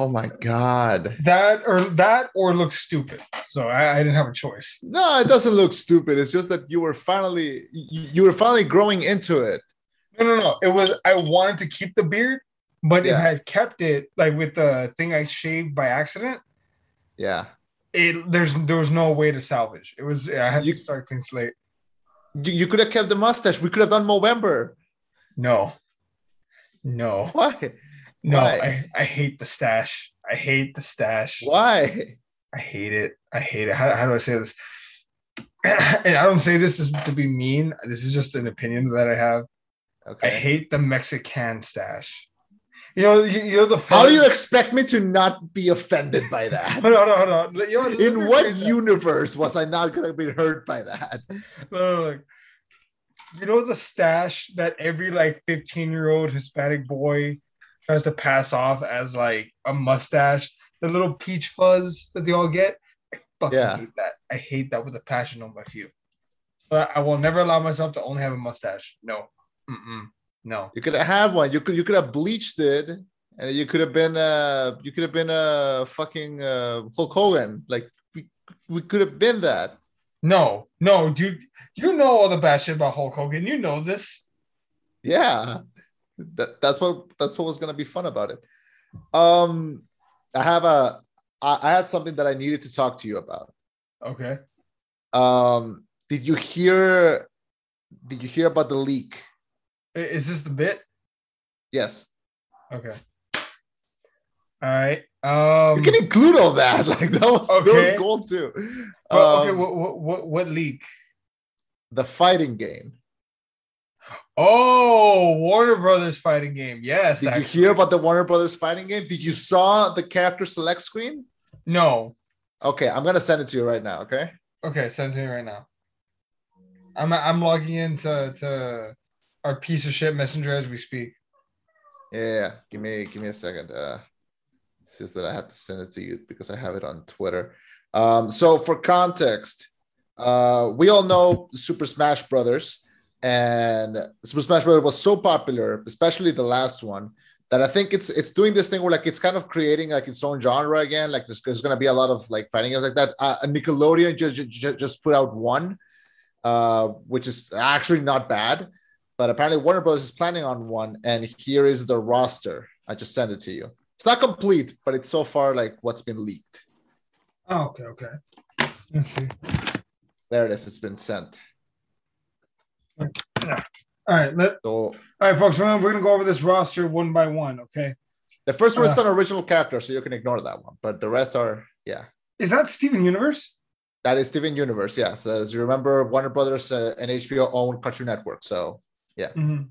Oh my god. That or that or look stupid. So I, I didn't have a choice. No, it doesn't look stupid. It's just that you were finally you were finally growing into it. No, no, no. It was I wanted to keep the beard, but if I had kept it like with the thing I shaved by accident, Yeah. it there's there was no way to salvage. It was I had You- to start clean slate. You, you could have kept the mustache. We could have done Movember. No, no, Why? No. Why? I I hate the stash. I hate the stash. Why? I hate it. I hate it. How, how do I say this? and I don't say this to, to be mean. This is just an opinion that I have. Okay. I hate the Mexican stash. You know, you, you know the. How do you expect me to not be offended by that? Hold on, hold on. You know, In what universe was I not gonna be hurt by that? No, no, like, you know the stash that every like 15 year old Hispanic boy tries to pass off as like a mustache, the little peach fuzz that they all get. I fucking Yeah. hate that. I hate that with a passion on my few. So I- will never allow myself to only have a mustache. No, Mm-mm. no. You could have had one. You could you could have bleached it, and you could have been uh you could have been a uh, fucking uh, Hulk Hogan. Like we we could have been that. No, no, dude. You know all the bad shit about Hulk Hogan. You know this. Yeah, that, that's what that's what was gonna be fun about it. Um, I have a I, I had something that I needed to talk to you about. Okay. Um, did you hear? Did you hear about the leak? Is this the bit? Yes, Okay. All right. Um you can include all that. Like that was that was gold too. well, okay, Um, what, what what what leak? the fighting game. Oh, Warner Brothers fighting game. Yes. Did you hear about the Warner Brothers fighting game? Did you saw the character select screen? No. Okay, I'm gonna send it to you right now. Okay. Okay, send it to me right now. I'm I'm logging into to our piece of shit messenger as we speak. Yeah. Give me give me a second. Uh it's just that I have to send it to you because I have it on Twitter. Um, so for context, uh, we all know Super Smash Brothers, and Super Smash Bros. was so popular, especially the last one, that I think it's it's doing this thing where like it's kind of creating like its own genre again. Like there's, there's gonna be a lot of like fighting games like that. Uh, Nickelodeon just, just just put out one, uh, which is actually not bad but apparently Warner Bros. is planning on one, and here is the roster. I just sent it to you. It's not complete, but it's so far like what's been leaked. Oh, okay, okay. Let's see. There it is. It's been sent. All right, let So all right, folks. We're gonna, we're gonna go over this roster one by one. Okay. the first one is Uh. an original character, so you can ignore that one. But the rest are, yeah, Is that Steven Universe? that is Steven Universe. Yeah. So as you remember, Warner Brothers uh, and HBO own Cartoon Network. So Mhm.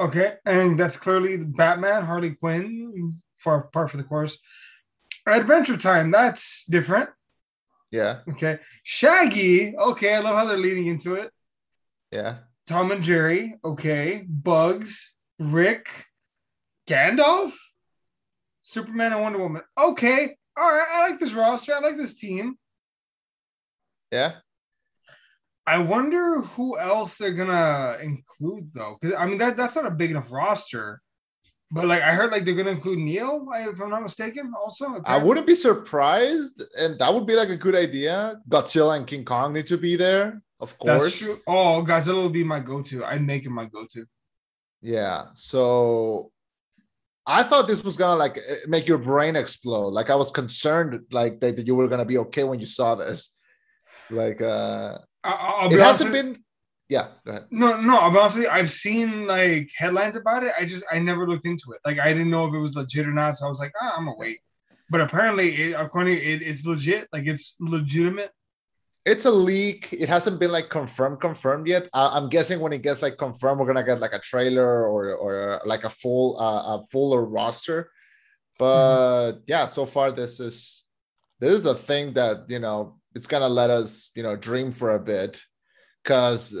Okay, and that's clearly Batman, Harley Quinn, for part for the course. Adventure Time, that's different. yeah, Okay, Shaggy. Okay, I love how they're leading into it. Yeah, Tom and Jerry. Okay, Bugs, Rick, Gandalf, Superman and Wonder Woman. Okay, all right. I like this roster. I like this team. yeah. I wonder who else they're gonna include though, because I mean that that's not a big enough roster. But like I heard, like they're gonna include Neil, if I'm not mistaken. Also, I wouldn't be surprised, and that would be like a good idea. Godzilla and King Kong need to be there, of course. That's true. Oh, Godzilla would be my go-to. I'd make him my go-to. Yeah. So I thought this was gonna like eh, make your brain explode. Like I was concerned like that, that you were gonna be okay when you saw this. Like uh I, I'll it hasn't been yeah, go ahead. No, no. I'll be honest with you, I've seen like headlines about it. I just I never looked into it. Like I didn't know if it was legit or not. So I was like, ah, I'm gonna wait. But apparently, it, according it, it's legit. Like it's legitimate. It's a leak. It hasn't been like confirmed, confirmed yet. I'm guessing when it gets like confirmed, we're gonna get like a trailer or or like a full uh, a fuller roster. But yeah, so far this is this is a thing that you know it's gonna let us you know dream for a bit because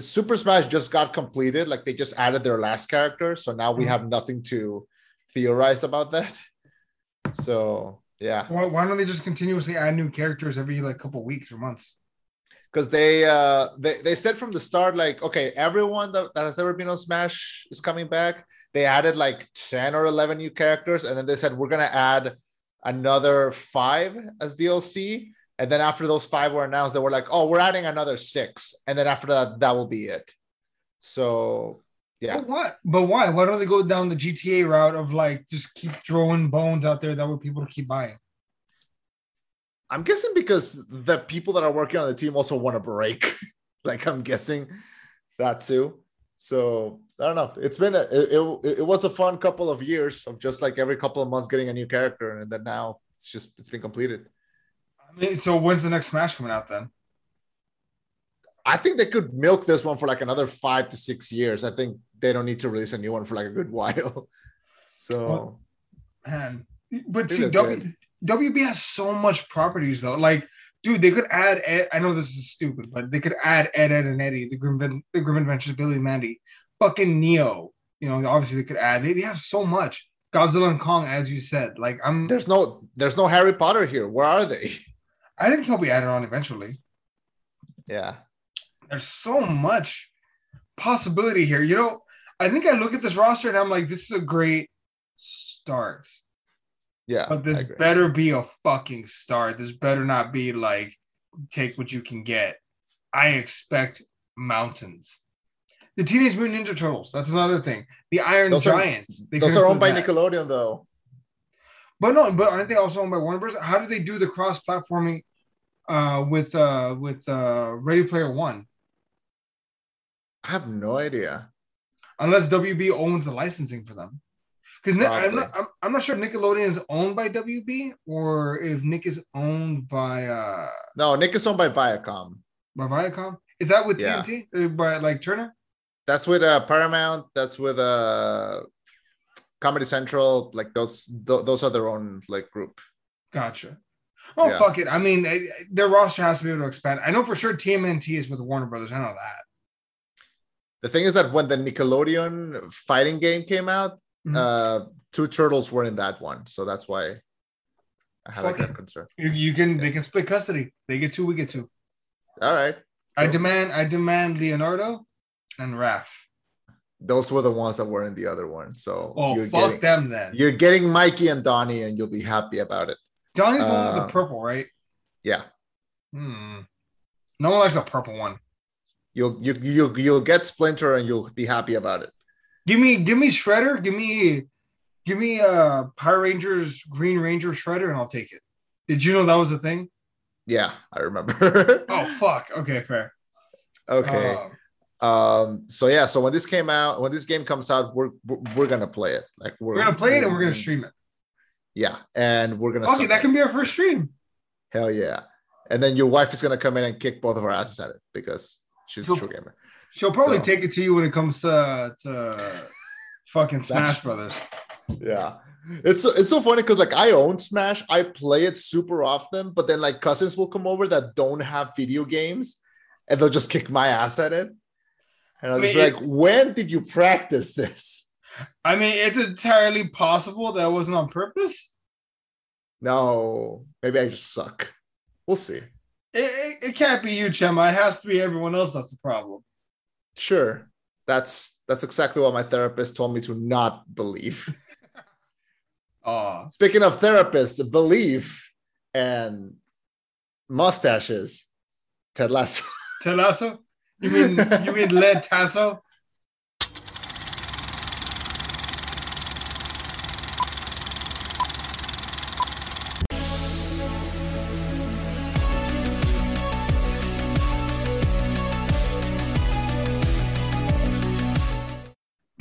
Super Smash just got completed. Like they just added their last character, so now we Mhm. have nothing to theorize about that. So yeah, Why, why don't they just continuously add new characters every like couple weeks or months? because they uh they, they said from the start like okay everyone that, that has ever been on smash is coming back. They added like 10 or 11 new characters and then they said we're going to add another five as dlc and then after those five were announced they were like oh we're adding another six. And then after that that will be it. So yeah But what? But why? Why don't they go down the GTA route of like just keep throwing bones out there that way people to keep buying? i'm guessing because the people that are working on the team also want a break like i'm guessing that too so i don't know it's been a it, it, it was a fun couple of years of just like every couple of months getting a new character and then now it's just it's been completed I mean, so when's the next Smash coming out then? I think they could milk this one for like another five to six years. I think they don't need to release a new one for like a good while. So Well, Man, but see, w, WB has so much properties though. Like, dude, they could add. Ed, I know this is stupid, but they could add Ed, Ed, and Eddie, the Grim, the Grim Adventures, Billy and Mandy, fucking Neo. You know, obviously they could add. They, they have so much. Godzilla and Kong, as you said. Like, I'm. there's no there's no Harry Potter here. Where are they? I think he'll be added on eventually. Yeah. There's so much possibility here. You know, I think I look at this roster and I'm like, this is a great start. Yeah. But this better be a fucking start. This better not be like take what you can get. I expect mountains. The Teenage Mutant Ninja Turtles. That's another thing. The Iron Those are- Giants. they those are owned by that. Nickelodeon though. But no, but aren't they also owned by Warner Bros? How did they do the cross platforming uh, with uh, with uh, Ready Player One? I have no idea. Unless WB owns the licensing for them. Because I'm not, I'm, I'm not sure if Nickelodeon is owned by WB or if Nick is owned by uh, No, Nick is owned by Viacom. by Viacom. Is that with Yeah. TNT? Uh, by like Turner? That's with uh Paramount. That's with uh Comedy Central. Like those th- those are their own like group. Gotcha. Oh Yeah. fuck it. I mean, their roster has to be able to expand. I know for sure TMNT is with Warner Brothers. I know that. The thing is that when the Nickelodeon fighting game came out, Mhm. uh two turtles were in that one. So that's why I have Fuck that concern. You, you can they can split custody. They get two, we get two. All right. I Cool. demand I demand Leonardo and Raph. Those were the ones that were in the other one. So Oh you're fuck getting them then. you're getting Mikey and Donnie, and you'll be happy about it. Donnie's the one with Uh, the purple, right? Yeah. Hmm. No one likes the purple one. You'll you you'll you'll get Splinter and you'll be happy about it. Give me give me Shredder. Give me give me uh Power Rangers Green Ranger Shredder, and I'll take it. Did you know that was a thing? Yeah, I remember. Oh fuck. Okay, fair. okay. Uh, Um. So yeah. So when this came out, when this game comes out, we're we're, we're gonna play it. Like we're, we're gonna play it and we're gonna stream it. Yeah, and we're gonna. Okay, that it. can be our first stream. Hell yeah! And then your wife is gonna come in and kick both of our asses at it because she's So- a true gamer. She'll probably So- take it to you when it comes to, to fucking Smash. Brothers. Yeah. It's so, it's so funny because like I own Smash, I play it super often, but then like cousins will come over that don't have video games, and they'll just kick my ass at it. And I'll I mean, be like, "When did you practice this?" I mean, it's entirely possible that wasn't on purpose. No, maybe I just suck. We'll see. It, it, it can't be you, Chema. It has to be everyone else that's the problem. Sure, that's that's exactly what my therapist told me to not believe. Oh, Speaking of therapists, believe and mustaches. Ted Lasso. Ted Lasso? You mean you mean Led Tasso?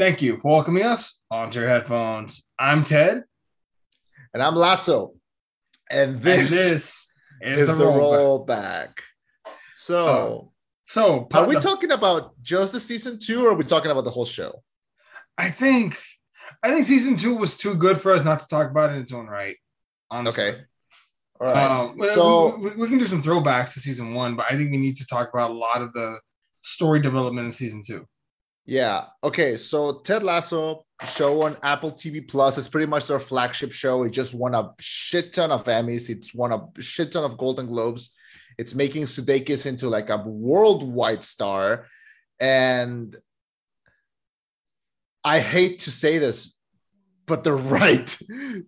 Thank you for welcoming us onto your headphones. I'm Ted, and I'm Lasso. And and this, this is, is the, the roll. rollback. So, Oh, So, are we the- talking about just the season two, or are we talking about the whole show? I think I think season two was too good for us not to talk about it in its own right. Honestly. Okay. All right. Um, So- we, we, we can do some throwbacks to season one, but I think we need to talk about a lot of the story development in season two. Yeah. Okay. So Ted Lasso show on Apple TV Plus is pretty much their flagship show. It just won a shit ton of Emmys. It's won a shit ton of Golden Globes. It's making Sudeikis into like a worldwide star, and I hate to say this, but they're right.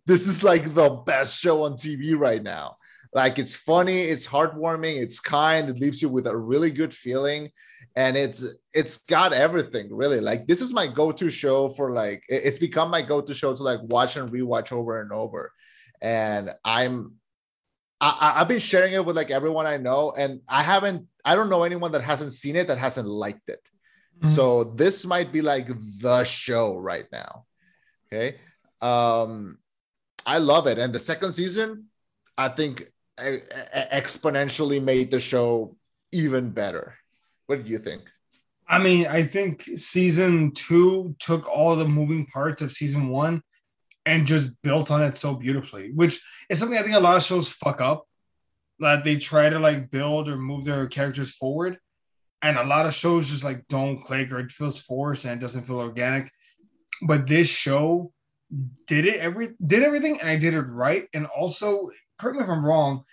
This is like the best show on TV right now. Like it's funny, it's heartwarming, it's kind, it leaves you with a really good feeling, and it's it's got everything really. Like this is my go-to show for like it's become my go-to show to like watch and rewatch over and over. And I'm I, I've been sharing it with like everyone I know, and I haven't I don't know anyone that hasn't seen it that hasn't liked it. Mm-hmm. So this might be like the show right now. Okay. Um, I love it. And the second season, I think exponentially made the show even better. What do you think? I mean, I think season two took all the moving parts of season one and just built on it so beautifully, which is something I think a lot of shows fuck up. That they try to like build or move their characters forward and a lot of shows just like don't click or it feels forced and it doesn't feel organic. But this show did it every did everything and I did it right. And also, correct me if I'm wrong,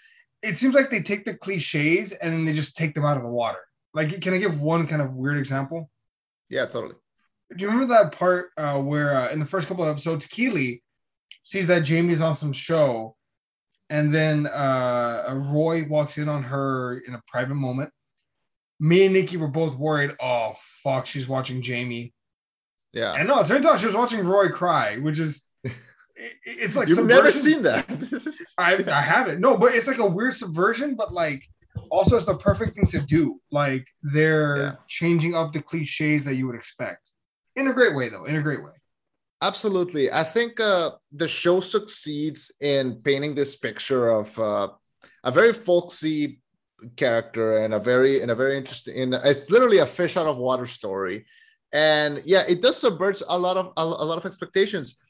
it seems like they take the cliches and then they just take them out of the water. Like, can I give one kind of weird example? Yeah, totally. Do you remember that part uh, where uh, in the first couple of episodes, Keeley sees that Jamie's on some show, and then uh, Roy walks in on her in a private moment, me and Nikki were both worried. Oh fuck, she's watching Jamie. Yeah, and no, it turns out she was watching Roy cry, which is it's like you've subversion. never seen that. I I haven't. No, but it's like a weird subversion, but like also it's the perfect thing to do. Like they're yeah. changing up the cliches that you would expect in a great way, though. In a great way. Absolutely, I think uh, the show succeeds in painting this picture of uh, a very folksy character and a very and a very interesting in it's literally a fish out of water story and yeah it does subvert a lot of a, a lot of expectations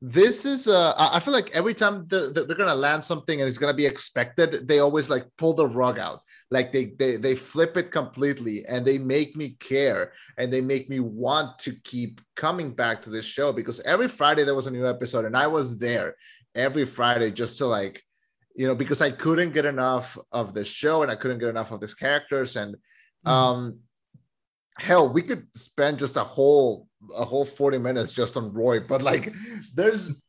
this is uh i feel like every time the, the, they're gonna land something and it's gonna be expected they always like pull the rug out like they, they they flip it completely and they make me care and they make me want to keep coming back to this show because every friday there was a new episode and i was there every friday just to like you know, because I couldn't get enough of this show and I couldn't get enough of these characters. And mm-hmm. um hell, we could spend just a whole a whole 40 minutes just on Roy, but like there's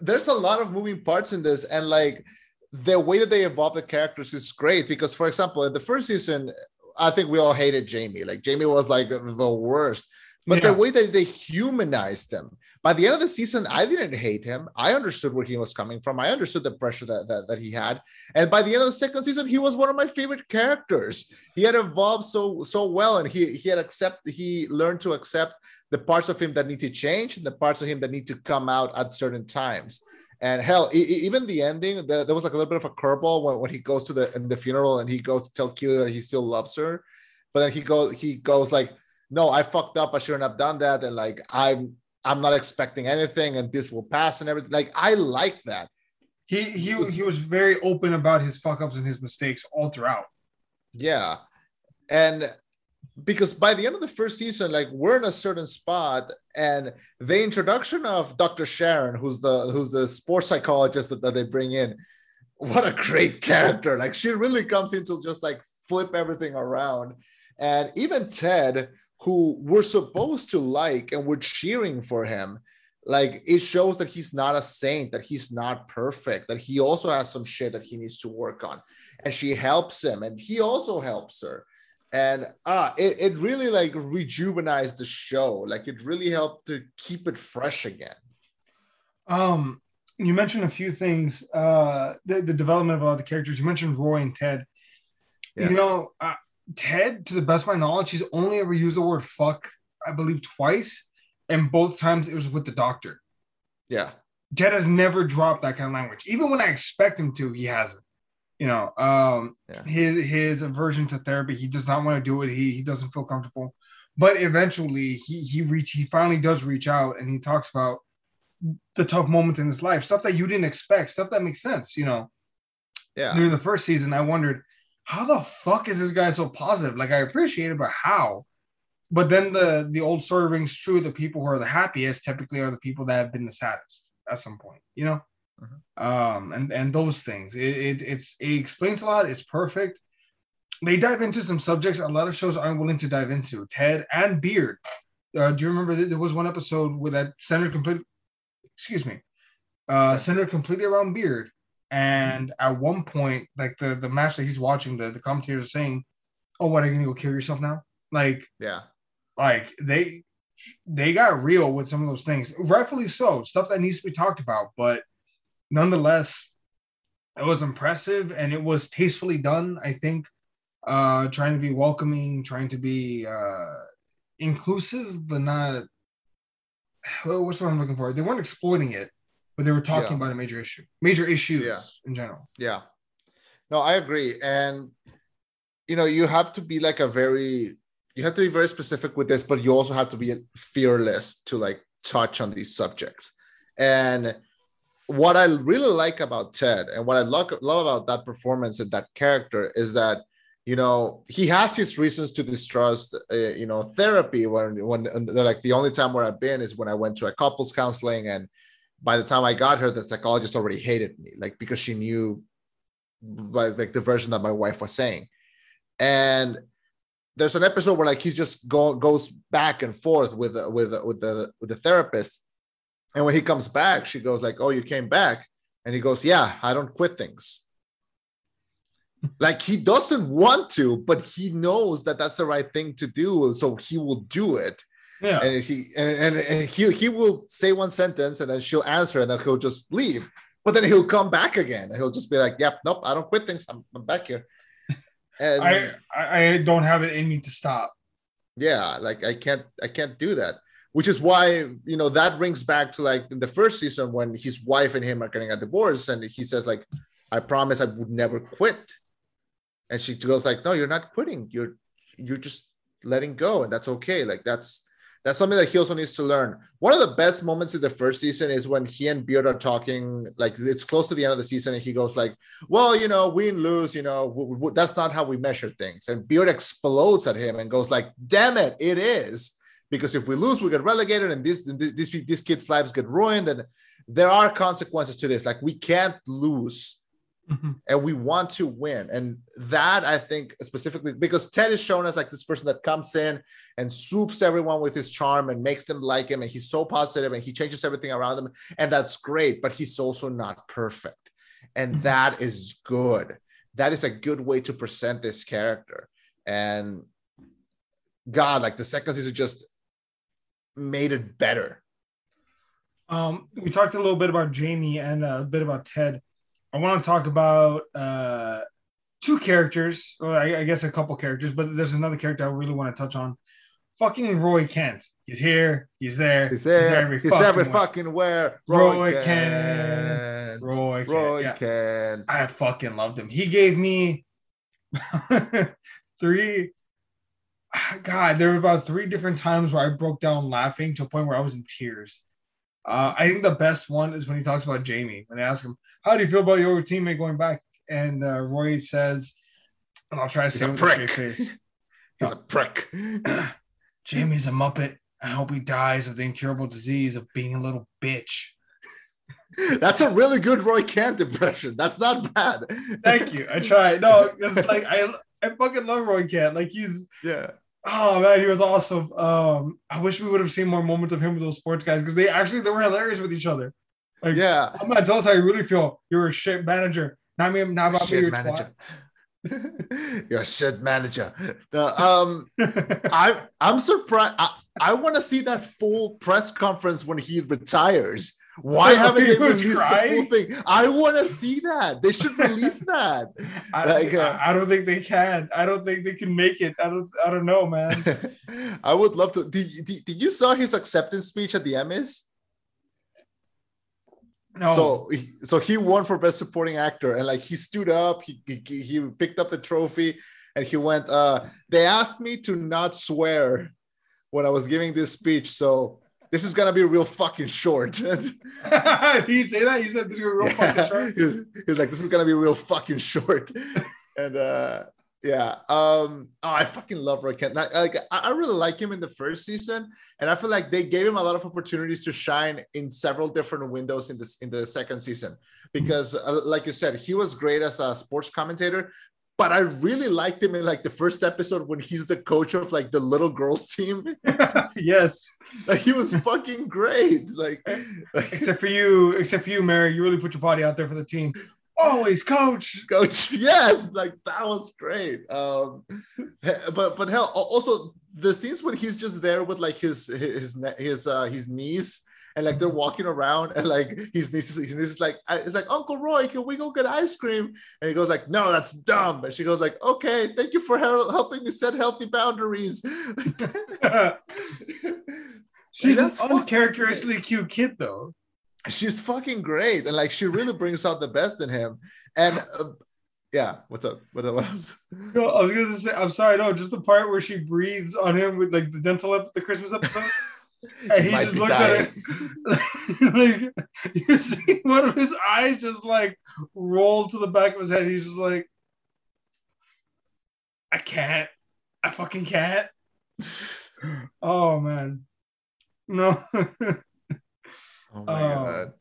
there's a lot of moving parts in this, and like the way that they evolve the characters is great because, for example, in the first season, I think we all hated Jamie. Like Jamie was like the worst. But yeah. the way that they humanized him, by the end of the season, I didn't hate him. I understood where he was coming from. I understood the pressure that, that, that he had. And by the end of the second season, he was one of my favorite characters. He had evolved so so well, and he he had accept he learned to accept the parts of him that need to change and the parts of him that need to come out at certain times. And hell, even the ending, there was like a little bit of a curveball when, when he goes to the in the funeral and he goes to tell Keeley that he still loves her, but then he goes he goes like no, I fucked up. I shouldn't have done that. And like, I'm, I'm not expecting anything and this will pass and everything. Like, I like that. He, he, was, he was very open about his fuck ups and his mistakes all throughout. Yeah. And because by the end of the first season, like we're in a certain spot, and the introduction of Dr. Sharon, who's the who's the sports psychologist that, that they bring in, what a great character! Like she really comes in to just like flip everything around. And even Ted, who we're supposed to like and we're cheering for him like it shows that he's not a saint that he's not perfect that he also has some shit that he needs to work on. And she helps him and he also helps her. And ah it, it really like rejuvenized the show. Like it really helped to keep it fresh again. Um you mentioned a few things uh the, the development of all the characters. You mentioned roy and ted. Yeah. you know uh, Ted, to the best of my knowledge, he's only ever used the word fuck, I believe, twice. And both times it was with the doctor. Yeah. Ted has never dropped that kind of language. Even when I expect him to, he hasn't. You know, um, yeah. his his aversion to therapy, he does not want to do it. He he doesn't feel comfortable. But eventually he he reach he finally does reach out and he talks about the tough moments in his life, stuff that you didn't expect, stuff that makes sense, you know. Yeah. During the first season, I wondered, how the fuck is this guy so positive? Like I appreciate it, but how? But then the the old story rings true. The people who are the happiest typically are the people that have been the saddest at some point, you know. Mm-hmm. Um, and and those things. It, it it's it explains a lot. It's perfect. They dive into some subjects a lot of shows aren't willing to dive into. Ted and Beard Uh, do you remember that there was one episode where that centered complete? excuse me, uh, centered completely around Beard, and at one point, like the the match that he's watching, the the commentators are saying, "Oh, what are you gonna go kill yourself now?" Like, Yeah. like they they got real with some of those things, rightfully so, stuff that needs to be talked about, but nonetheless, it was impressive and it was tastefully done. I think, uh, trying to be welcoming, trying to be uh, inclusive, but not what's what I'm looking for. They weren't exploiting it, but they were talking Yeah. about a major issue, major issues Yeah. in general. Yeah. No, I agree. And you know, you have to be like a very you have to be very specific with this, but you also have to be fearless to like touch on these subjects. And what I really like about Ted and what I love, love about that performance and that character is that you know he has his reasons to distrust uh, you know therapy when when like the only time where I've been is when I went to a couples counseling and by the time I got her the psychologist already hated me like because she knew like, like the version that my wife was saying. And there's an episode where like he just go, goes back and forth with uh, with uh, with the with the therapist. And when he comes back she goes like oh you came back. And he goes yeah i don't quit things. Like he doesn't want to but he knows that that's the right thing to do so he will do it Yeah. and he and, and, he he will say one sentence and then she'll answer and then he'll just leave. But then he'll come back again and he'll just be like yep nope i don't quit things. I'm, I'm back here. And I, I I don't have it in me to stop. yeah like i can't i can't do that. Which is why you know that rings back to like in the first season when his wife and him are getting a divorce and he says like i promise i would never quit. And she goes like no you're not quitting. You're you're just letting go and that's okay. Like that's that's something that he also needs to learn. One of the best moments in the first season is when he and beard are talking like it's close to the end of the season and he goes like well you know win lose you know w- w- that's not how we measure things. And beard explodes at him and goes like damn it it is. Because if we lose we get relegated and this this these kids lives get ruined and there are consequences to this. Like we can't lose and we want to win. And that I think specifically because Ted is shown as like this person that comes in and swoops everyone with his charm and makes them like him, and he's so positive and he changes everything around them, and that's great. But he's also not perfect, and Mhm. that is good. That is a good way to present this character. And God, like the second season just made it better. Um, we talked a little bit about Jamie and a bit about Ted. I want to talk about uh, two characters, or I, I guess a couple characters, but there's another character I really want to touch on. Fucking Roy Kent. He's here. He's there. He's there. He's every, he's every way. fucking where. Roy Kent. Kent. Roy Kent. Roy yeah. Kent. I fucking loved him. He gave me three. God, there were about three different times where I broke down laughing to a point where I was in tears. Uh, I think the best one is when he talks about Jamie. When they ask him, "How do you feel about your teammate going back?" and uh, Roy says, and I'll try to say a with a straight prick. face, He's a prick. "Jamie's a muppet. I hope he dies of the incurable disease of being a little bitch." That's a really good Roy Kent impression. That's not bad. Thank you. I tried. No, it's like I I fucking love Roy Kent. Like he's Yeah. Oh man, he was awesome. Um, I wish we would have seen more moments of him with those sports guys because they actually they were hilarious with each other. Like, Yeah. I'm gonna tell us how you really feel. You're a shit manager. Not me. Not about me. Shit You're manager. You're a shit manager. The, um, I I'm surprised. I, I want to see that full press conference when he retires. Why Oh, haven't they released the crying? full thing? I want to see that. They should release that. I, Like, uh, I, don't think they can. I don't think they can make it. I don't. I don't know, man. I would love to. Did, did, did you saw his acceptance speech at the Emmys? No. So, he- so he won for best supporting actor, and like he stood up, he he, he picked up the trophy, and he went. Uh, they asked me to not swear when I was giving this speech, so this is gonna be real fucking short. Did he say that? He said this is real fucking short. he, was, he was like, "This is gonna be real fucking short," and uh, yeah, um, oh, I fucking love Roy Kent. Like, I really like him in the first season, and I feel like they gave him a lot of opportunities to shine in several different windows in this in the second season. Because, uh, like you said, he was great as a sports commentator, but I really liked him in like the first episode when he's the coach of like the little girls team. yes. Like he was fucking great. Like, like Except for you, except for you, Mary. You really put your body out there for the team. Always, coach. coach, yes, like that was great. Um, but but hell, also the scenes when he's just there with like his his his uh his niece. And like they're walking around, and like his niece, is- his niece is like, it's like Uncle Roy, can we go get ice cream? And he goes like, No, that's dumb. And she goes like, Okay, thank you for helping me set healthy boundaries. She's an uncharacteristically cute kid, though. she's fucking great and like she really brings out the best in him and uh, yeah what's up what, what else No, I was gonna say, I'm sorry, no, just the part where she breathes on him with like the dental ep- the Christmas episode. And he just looked looks at it like you see one of his eyes just like roll to the back of his head. He's just like, I can't. I fucking can't. Oh man. No. oh my Oh, god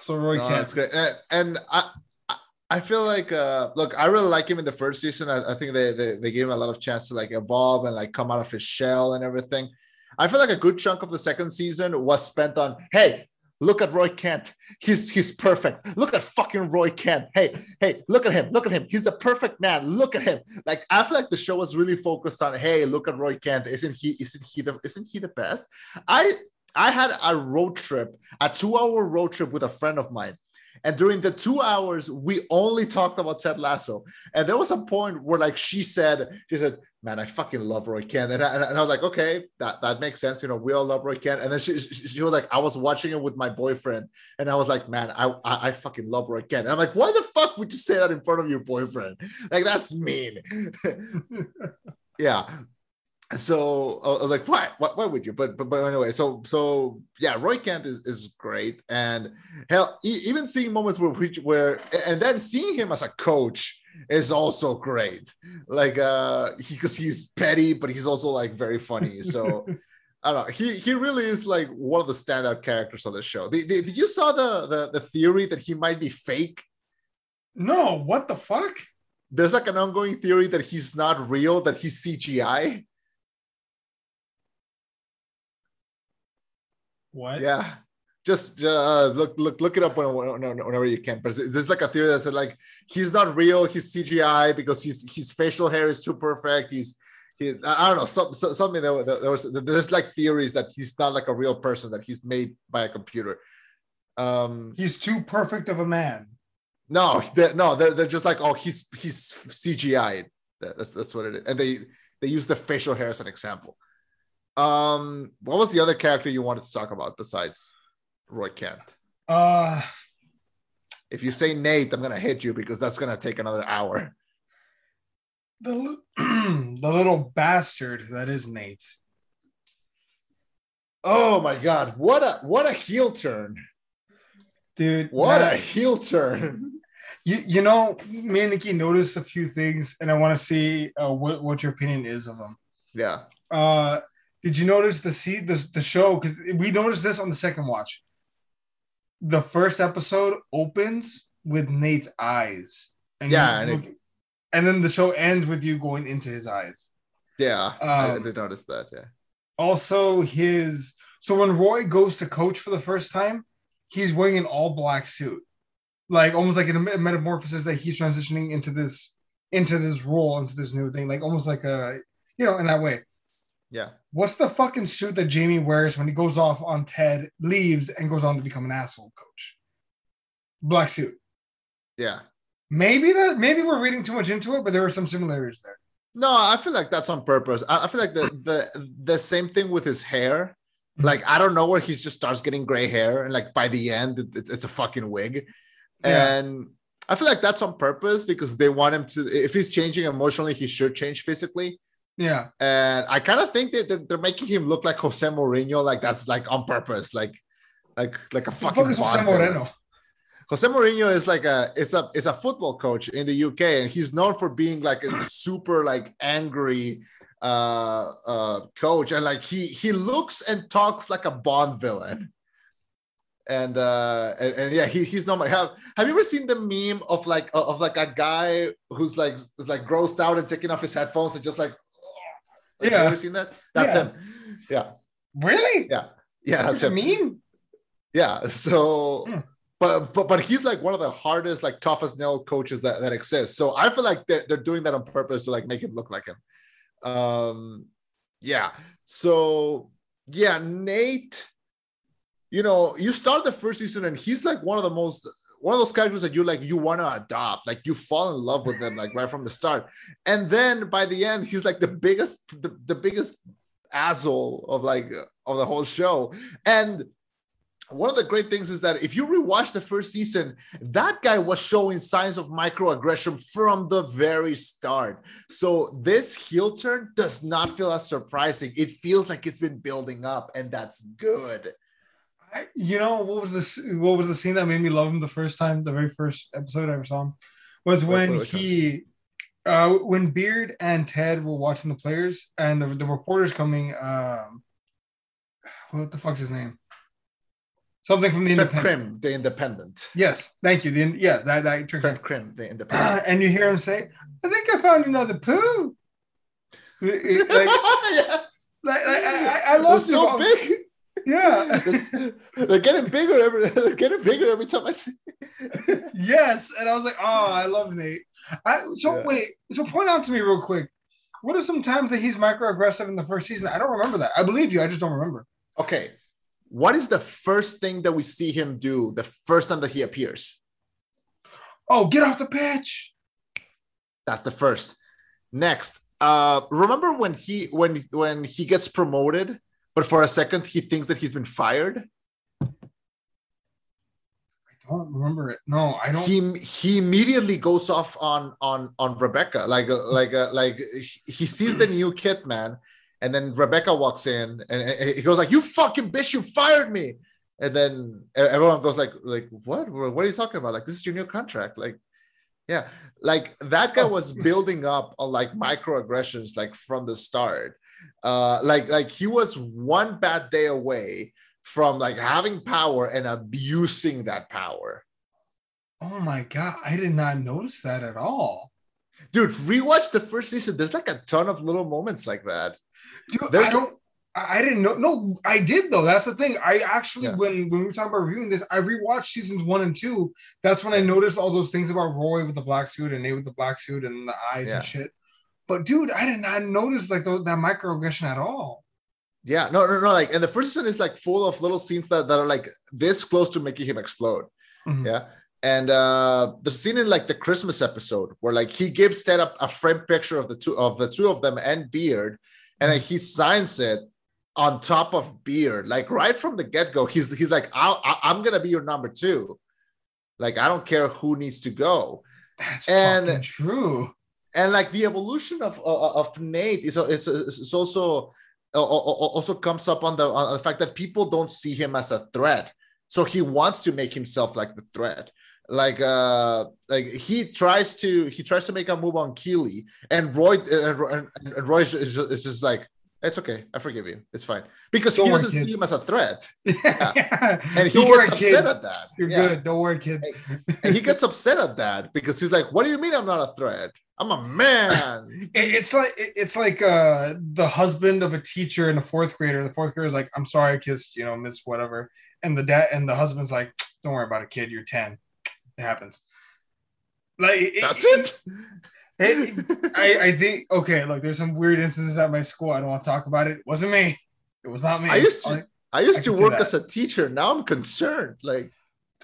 so Roy no, can't. that's good and, and I, I I feel like uh look I really like him in the first season I, I think they, they they gave him a lot of chance to like evolve and like come out of his shell and everything I feel like a good chunk of the second season was spent on hey Look at Roy Kent. He's he's perfect. Look at fucking Roy Kent. Hey, hey, look at him. Look at him. He's the perfect man. Look at him. Like I feel like the show was really focused on, hey, look at Roy Kent. Isn't he isn't he the isn't he the best? I I had a road trip, a two-hour road trip with a friend of mine. And during the two hours, we only talked about Ted Lasso. And there was a point where, like, she said, she said, Man, I fucking love Roy Kent. And I, and I was like, Okay, that, that makes sense. You know, we all love Roy Kent. And then she, she, she was like, I was watching it with my boyfriend. And I was like, Man, I, I, I fucking love Roy Kent. And I'm like, Why the fuck would you say that in front of your boyfriend? Like, that's mean. yeah so I was like, why, why, why would you? But, but, but anyway, so, so yeah, Roy Kent is, is great. And hell, e- even seeing moments where, which, where, and then seeing him as a coach is also great. Like, uh, he, cause he's petty, but he's also like very funny. So I don't know. He, he really is like one of the standout characters on the show. Did, did you saw the, the, the theory that he might be fake? No, what the fuck? There's like an ongoing theory that he's not real, that he's CGI. What? Yeah. Just uh, look, look, look it up when, when- whenever you can. But there's like a theory that said like he's not real, he's CGI because his his facial hair is too perfect. He's he, I don't know, some, some- something that, that there was there's like theories that he's not like a real person that he's made by a computer. Um, He's too perfect of a man. no, they're, no, they're, they're just like oh he's he's CGI. That's that's what it is, and they they use the facial hair as an example. Um, what was the other character you wanted to talk about besides Roy Kent? Uh If you say Nate, I'm gonna hit you because that's gonna take another hour. the the little bastard that is Nate. Oh my god, what a what a heel turn! Dude, What that- a heel turn! you, you know, me and Nikki noticed a few things, and I want to see uh, what, what your opinion is of them. Yeah, Uh, did you notice the see the, the show? Because we noticed this on the second watch. The first episode opens with Nate's eyes, and Yeah, and it- and then the show ends with you going into his eyes. yeah, I Um, did notice that. Yeah, Also, his so when Roy goes to coach for the first time, he's wearing an all black suit, like almost like a metamorphosis that he's transitioning into this into this role, into this new thing, like almost like a you know in that way. Yeah. What's the fucking suit that Jamie wears when he goes off on Ted, leaves, and goes on to become an asshole coach? Black suit. Yeah. Maybe that maybe we're reading too much into it, but there are some similarities there. No, I feel like that's on purpose. I, I feel like the the the same thing with his hair. Mm-hmm. Like I don't know where he just starts getting gray hair, and like by the end, it- it's, it's a fucking wig. Yeah. And I feel like that's on purpose because they want him to. If he's changing emotionally, he should change physically. Yeah. And I kind of think that they're, they're making him look like Jose Mourinho, like that's like on purpose, like like like a fucking. Jose. Moreno? Jose Mourinho is like a it's a it's a football coach in the UK, and he's known for being like a super like angry uh uh coach, and like he he looks and talks like a Bond villain. and uh and, and yeah he, he's not my have have you ever seen the meme of like of like a guy who's like is like grossed out and taking off his headphones and just like, like Yeah. you ever seen that that's Yeah. him yeah Really? yeah yeah that's That's him mean. yeah so Hmm. but but but he's like one of the hardest like toughest nail coaches that, that exists so i feel like they're, they're doing that on purpose to like make him look like him um yeah so yeah nate you know you start the first season and he's like one of the most one of those characters that you like you want to adopt like you fall in love with them like right from the start and then by the end he's like the biggest the, the biggest asshole of like of the whole show and one of the great things is that if you rewatch the first season, that guy was showing signs of microaggression from the very start. So this heel turn does not feel as surprising. It feels like it's been building up, and that's good. I, you know what was this? What was the scene that made me love him the first time? The very first episode I ever saw him was when what was he, uh, when Beard and Ted were watching the players and the the reporters coming. Um, what the fuck's his name? Something from the Trent Independent. Crimm, the independent. Yes, thank you. The yeah, that that trick. Trent Crimm, the independent. and you hear him say, "I think I found another poo." Like, yes. like, like, I, I- I love so big. Yeah. It's- they're getting bigger every. They're getting bigger every time I see. yes, and I was like, "Oh, I love Nate." I, so Yeah. wait, so point out to me real quick. What are some times that he's microaggressive in the first season? I don't remember that. I believe you. I just don't remember. Okay, what is the first thing that we see him do the first time that he appears? Oh, get off the pitch! That's the first. Next, uh, remember when he when when he gets promoted, but for a second he thinks that he's been fired. I don't remember it. No, I don't. He he immediately goes off on on on Rebecca, like uh, like uh, like he sees the new kit man, and then Rebecca walks in and, he goes like, "You fucking bitch, you fired me!" And then everyone goes like, "Like what? What are you talking about? Like this is your new contract, like." Yeah, like that guy Oh. was building up on like microaggressions like from the start. Uh like like he was one bad day away from like having power and abusing that power. oh my god, I did not notice that at all. Dude, rewatch the first season. There's like a ton of little moments like that. Dude, There's- I don't. I didn't know. No, I did though. That's the thing. I actually, Yeah. when when we were talking about reviewing this, I rewatched seasons one and two. That's when I noticed all those things about Roy with the black suit and Nate with the black suit and the eyes Yeah. and shit. But dude, I did not notice like that microaggression at all. Yeah, no, no, no. Like, and the first season is like full of little scenes that, that are like this close to making him explode. Mhm. Yeah. And uh the scene in like the Christmas episode where like he gives Ted up a framed picture of the two of the two of them and Beard, and like he signs it on top of Beard, like right from the get-go. He's he's like, I'll, I- I'm gonna be your number two. Like, I don't care who needs to go. That's And- fucking true. And like the evolution of of, of Nate is, is, is also also comes up on the on the fact that people don't see him as a threat, so he wants to make himself like the threat. Like uh, like he tries to he tries to make a move on Keeley, and Roy and, and, and Roy is just, is just like it's okay, I forgive you, it's fine because Don't he worry, doesn't kid. see him as a threat, Yeah. and he Don't gets worry, upset kid. at that. You're Yeah. good. Don't worry, kid. and he gets upset at that because he's like, "What do you mean I'm not a threat? I'm a man." It's like it's like uh the husband of a teacher and a fourth grader. The fourth grader is like, "I'm sorry, I kissed you know Miss whatever," and the dad and the husband's like, "Don't worry about it, kid. You're ten. It happens." Like it, That's it. it- I, I think okay. Look, there's some weird instances at my school. I don't want to talk about it. It wasn't me. It was not me. I used to- Like, I used I to work as a teacher. Now I'm concerned. Like,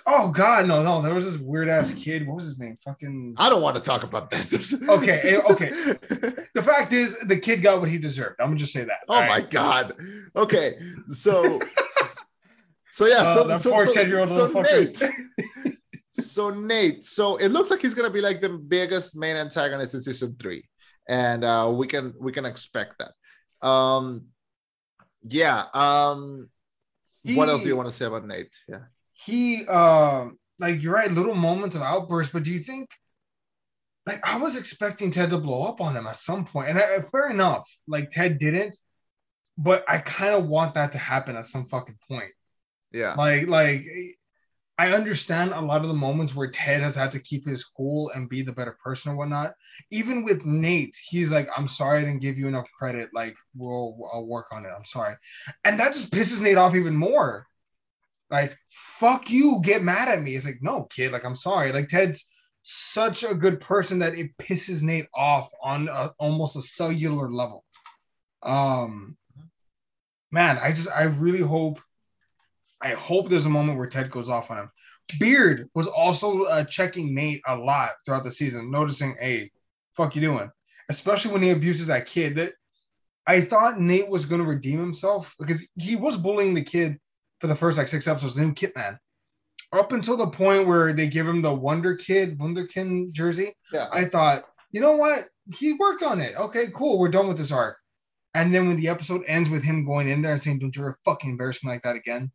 oh God, no, no. There was this weird ass kid. What was his name? Fucking. I don't want to talk about this. Okay, eh, okay. The fact is, the kid got what he deserved. I'm gonna just say that. oh my right? god. Okay, so, so yeah, Oh, so that so, poor so, 10-year-old so Nate. so Nate. So it looks like he's gonna be like the biggest main antagonist in season three, and uh, we can we can expect that. Um, yeah. Um, what else do you want to say about Nate? Yeah. he um like you're right little moments of outbursts but do you think like i was expecting ted to blow up on him at some point and I, fair enough like ted didn't but i kind of want that to happen at some fucking point Yeah. Like, like I understand a lot of the moments where Ted has had to keep his cool and be the better person or whatnot. Even with Nate, he's like, "I'm sorry, I didn't give you enough credit. Like, we'll I'll work on it. I'm sorry," and that just pisses Nate off even more. Like, fuck you, get mad at me. It's like, no, kid, like, I'm sorry. Like, Ted's such a good person that it pisses Nate off on a, almost a cellular level. Um, man, I just, I really hope I hope there's a moment where Ted goes off on him. Beard was also uh, checking Nate a lot throughout the season, noticing, hey, fuck you doing? Especially when he abuses that kid. That I thought Nate was going to redeem himself because he was bullying the kid for the first like six episodes, the new Kit Man. Up until the point where they give him the Wonder Kid, Wunderkind jersey, Yeah. I thought, you know what? He worked on it. Okay, cool. We're done with this arc. And then when the episode ends with him going in there and saying, "Don't you ever fucking embarrass me like that again,"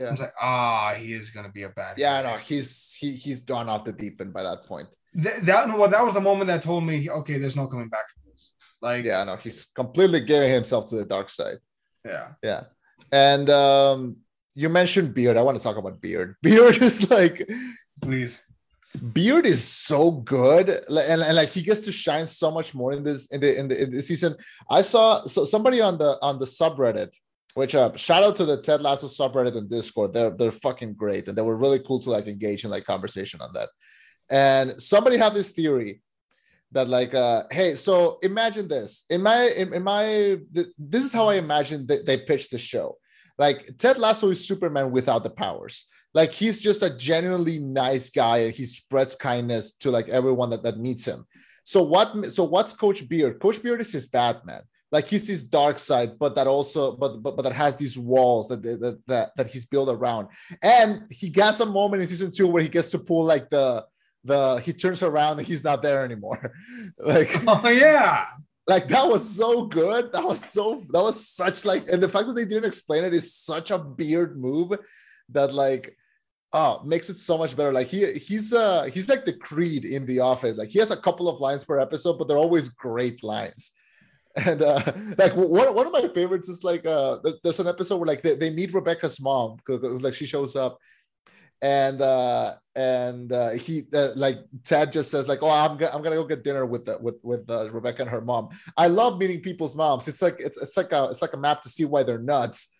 I Yeah. was like, "Ah, he is gonna be a bad." Yeah, guy. no, he's he he's gone off the deep end by that point. Th- that well, that was the moment that told me, okay, there's no coming back from this. Like, Yeah, no, he's completely giving himself to the dark side. yeah, Yeah. And um you mentioned Beard. I want to talk about Beard. Beard is like please. Beard is so good, Like, and, and like he gets to shine so much more in this in the in the, in the season. I saw so somebody on the on the subreddit, which uh shout out to the Ted Lasso subreddit and Discord. They're they're fucking great, and they were really cool to like engage in like conversation on that. And somebody had this theory that like uh hey so imagine this. In my in, my th- this is how i imagine that they pitched the show. Like ted lasso is superman without the powers. Like he's just a genuinely nice guy and he spreads kindness to like everyone that, that meets him. So what so what's coach beard? Coach beard is his batman like he's his dark side but that also but but, but that has these walls that, that that that he's built around. And he gets a moment in season two where he gets to pull like the the he turns around and he's not there anymore. Like Oh yeah, like that was so good. That was so that was such like and the fact that they didn't explain it is such a beard move that like oh makes it so much better. Like he he's uh he's like the creed in the office. Like he has a couple of lines per episode but they're always great lines and uh like one, one of my favorites is like uh there's an episode where like they, they meet rebecca's mom because like she shows up. And uh and uh he uh, like ted just says like oh i'm, go- I'm gonna go get dinner with the, with with uh, rebecca and her mom. I love meeting people's moms. It's like it's, it's like a it's like a map to see why they're nuts.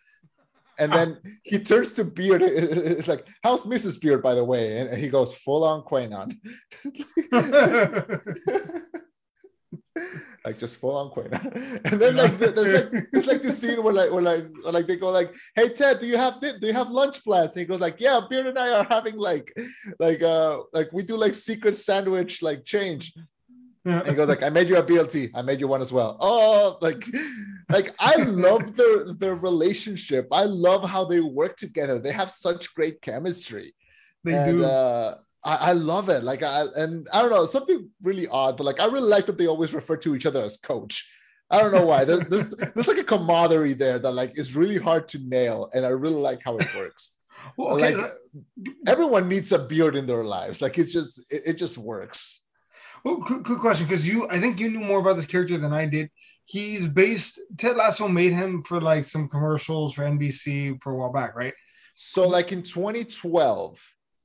And then he turns to beard. It's like how's mrs beard by the way? And he goes full on QAnon like just full on QAnon and then like there's like it's like the scene where like where like where, like they go like hey ted do you have do you have lunch plans? And he goes like yeah beard and i are having like like uh like we do like secret sandwich like change. And he goes like i made you a blt i made you one as well. Oh like like i love their their relationship. I love how they work together. They have such great chemistry. They and do. uh I, I love it like i and i don't know something really odd but like i really like that they always refer to each other as coach i don't know why there's, there's, there's like a camaraderie there that like is really hard to nail and i really like how it works well, okay, like everyone needs a beard in their lives like it's just it, it just works Well, quick, quick question, because you, I think you knew more about this character than I did. He's based. Ted Lasso made him for like some commercials for NBC for a while back, right? so like in 2012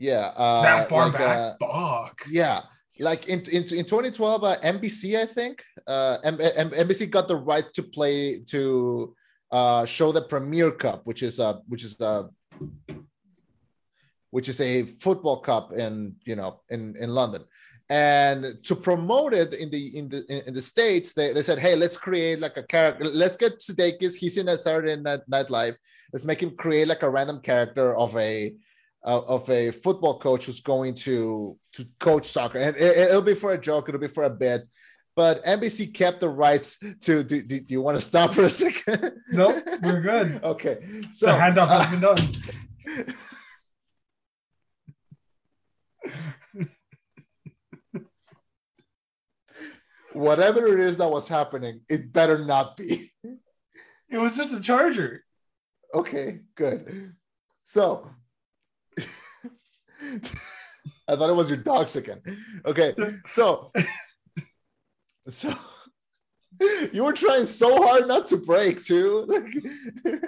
yeah uh that far like, back. uh, Fuck. yeah like in in, in 2012 uh, nbc i think uh M- M- nbc got the right to play to uh show the premier cup which is uh which is uh which is a football cup in you know in in london and to promote it in the in the in the states they, they said hey let's create like a character let's get Sudeikis he's in a Saturday Night, Night Live let's make him create like a random character of a of a football coach who's going to to coach soccer and it, it'll be for a joke it'll be for a bit but NBC kept the rights to do, do, do you want to stop for a second Nope, we're good. okay so the handoff has been done. whatever it is that was happening it better not be It was just a charger. Okay, good. So I thought it was your again. Okay, so so you were trying so hard not to break too.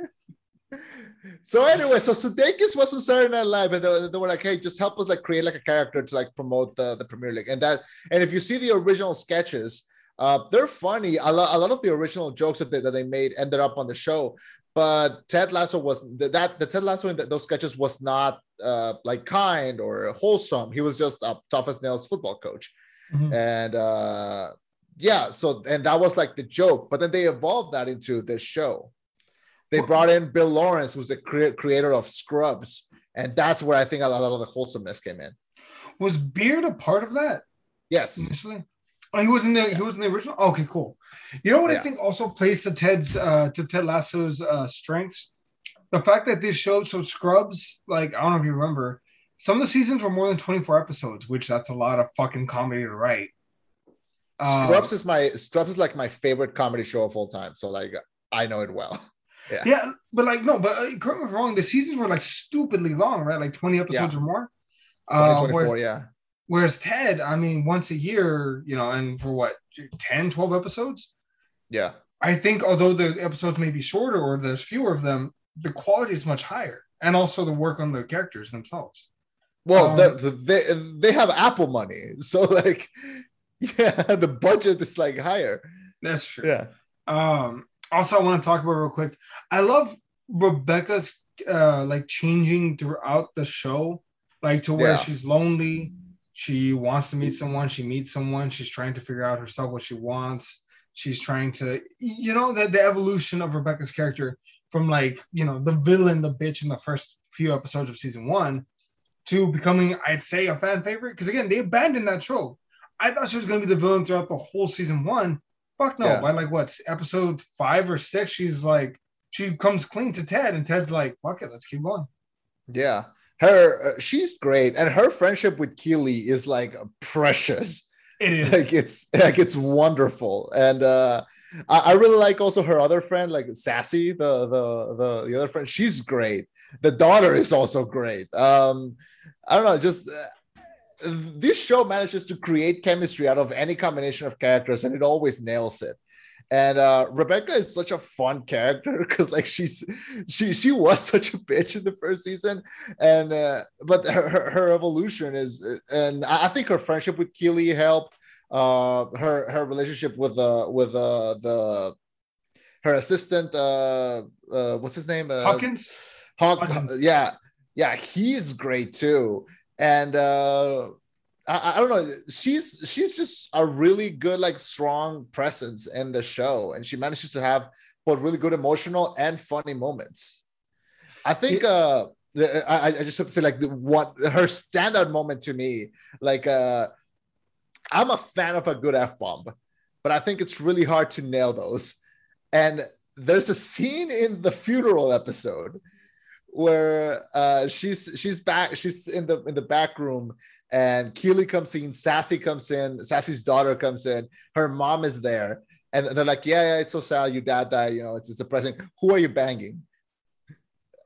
So anyway, so Sudeikis was on Saturday Night Live, and they, they, were like, "Hey, just help us like create like a character to like promote the, the Premier League." And that, and if you see the original sketches, uh, they're funny. A lot, a lot of the original jokes that they, that they made ended up on the show, but Ted Lasso was that the Ted Lasso in those sketches was not uh, like kind or wholesome. He was just a tough as nails football coach, mm-hmm. and uh, yeah. So and that was like the joke, but then they evolved that into this show. They brought in Bill Lawrence, who's the cre- creator of Scrubs, and that's where I think a lot of the wholesomeness came in. Was Beard a part of that? Yes, initially. Oh, he was in the he was in the original. Okay, cool. You know what yeah. I think also plays to Ted's uh, to Ted Lasso's uh, strengths, the fact that this showed so Scrubs. Like I don't know if you remember, some of the seasons were more than twenty four episodes, which that's a lot of fucking comedy to write. Scrubs um, is my Scrubs is like my favorite comedy show of all time. So like I know it well. Yeah. Yeah, but like no, but uh, correct me if I'm wrong. The seasons were like stupidly long, right? Like 20 episodes yeah. or more. Uh, whereas, yeah. Whereas Ted, I mean, once a year, you know, and for what 10, 12 episodes. Yeah. I think although the episodes may be shorter or there's fewer of them, the quality is much higher, and also the work on the characters themselves. Well, um, they, they they have Apple money, so like, yeah, the budget is like higher. That's true. Yeah. Um, also, I want to talk about real quick. I love Rebecca's uh, like changing throughout the show, like to where yeah. she's lonely. She wants to meet someone. She meets someone. She's trying to figure out herself what she wants. She's trying to, you know, the, the evolution of Rebecca's character from like, you know, the villain, the bitch in the first few episodes of season one to becoming, I'd say, a fan favorite. Because again, they abandoned that trope. I thought she was going to be the villain throughout the whole season one, Fuck no. Yeah. By like what episode five or six, she's like she comes clean to Ted, and Ted's like, "Fuck it, let's keep going." Yeah, her uh, she's great, and her friendship with Keeley is like precious. It is like it's like it's wonderful, and uh, I, I really like also her other friend, like Sassy, the the the the other friend. She's great. The daughter is also great. Um, I don't know, just uh, this show manages to create chemistry out of any combination of characters and it always nails it and uh, rebecca is such a fun character because like she's she she was such a bitch in the first season. And uh, but her, her evolution is and i think her friendship with keeley helped uh her her relationship with uh with uh the her assistant uh, uh what's his name? Uh, hawkins? Hawkins. yeah. Yeah he's great too. And uh I, I, don't know. She's she's just a really good like strong presence in the show and she manages to have both really good emotional and funny moments. I think uh I, I just have to say like the what her standout moment to me like uh i'm a fan of a good f-bomb but i think it's really hard to nail those. And there's a scene in the funeral episode where uh, she's she's back she's in the in the back room and Keeley comes in, Sassy comes in, Sassy's daughter comes in, her mom is there, and they're like, "Yeah, yeah, it's so sad. Your dad died. You know, it's, it's depressing. Who are you banging?"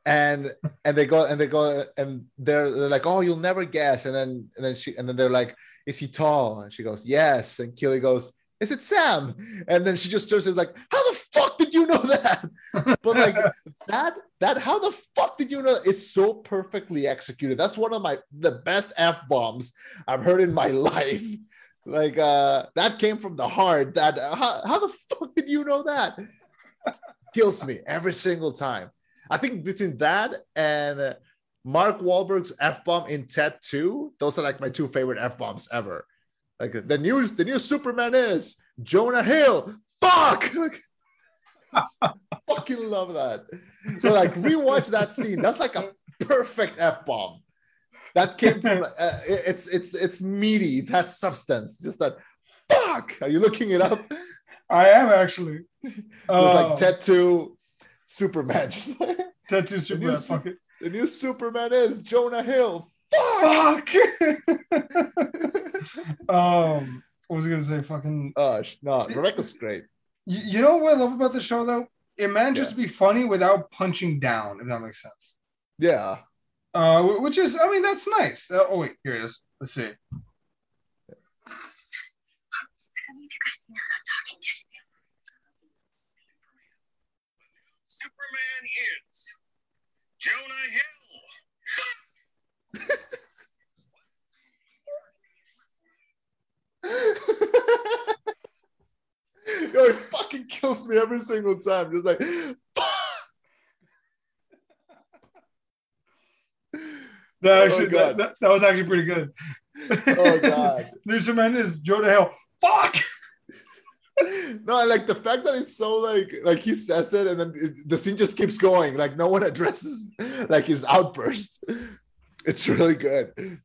And and they go and they go and they're they're like, "Oh, you'll never guess." And then and then she and then they're like, "Is he tall?" And she goes, "Yes." And Keeley goes, "Is it Sam?" And then she just turns and is like, "How the fuck did you know that?" But like that that how the fuck did you know it's so perfectly executed. That's one of my the best f-bombs i've heard in my life. Like uh that came from the heart. That uh, how, how the fuck did you know that? Kills me every single time. I think between that and mark Wahlberg's f-bomb in ted 2 those are like my two favorite f-bombs ever. Like the news the new superman is jonah hill. Fuck fucking love that. So like rewatch that scene. That's like a perfect f bomb. That came from. Uh, it's it's it's meaty. It has substance. Just that. Fuck. Are you looking it up? I am actually. It's uh, like tattoo Superman. Tattoo Superman. The new, the new Superman is Jonah Hill. Fuck. um, what was I gonna say? Fucking. Oh no, Rebecca's great. You, you know what I love about the show though? It manages yeah. to be funny without punching down, if that makes sense. Yeah. Uh, which is, I mean, that's nice. Uh, oh wait, here it is. Let's see. Superman is Jonah Hill. Yo, it fucking kills me every single time. Just like, That actually, Oh, that, that, that was actually pretty good. oh god. There's tremendous Jonah Hill. Fuck. No, I like the fact that it's so like like he says it and then it, the scene just keeps going. Like no one addresses like his outburst. It's really good.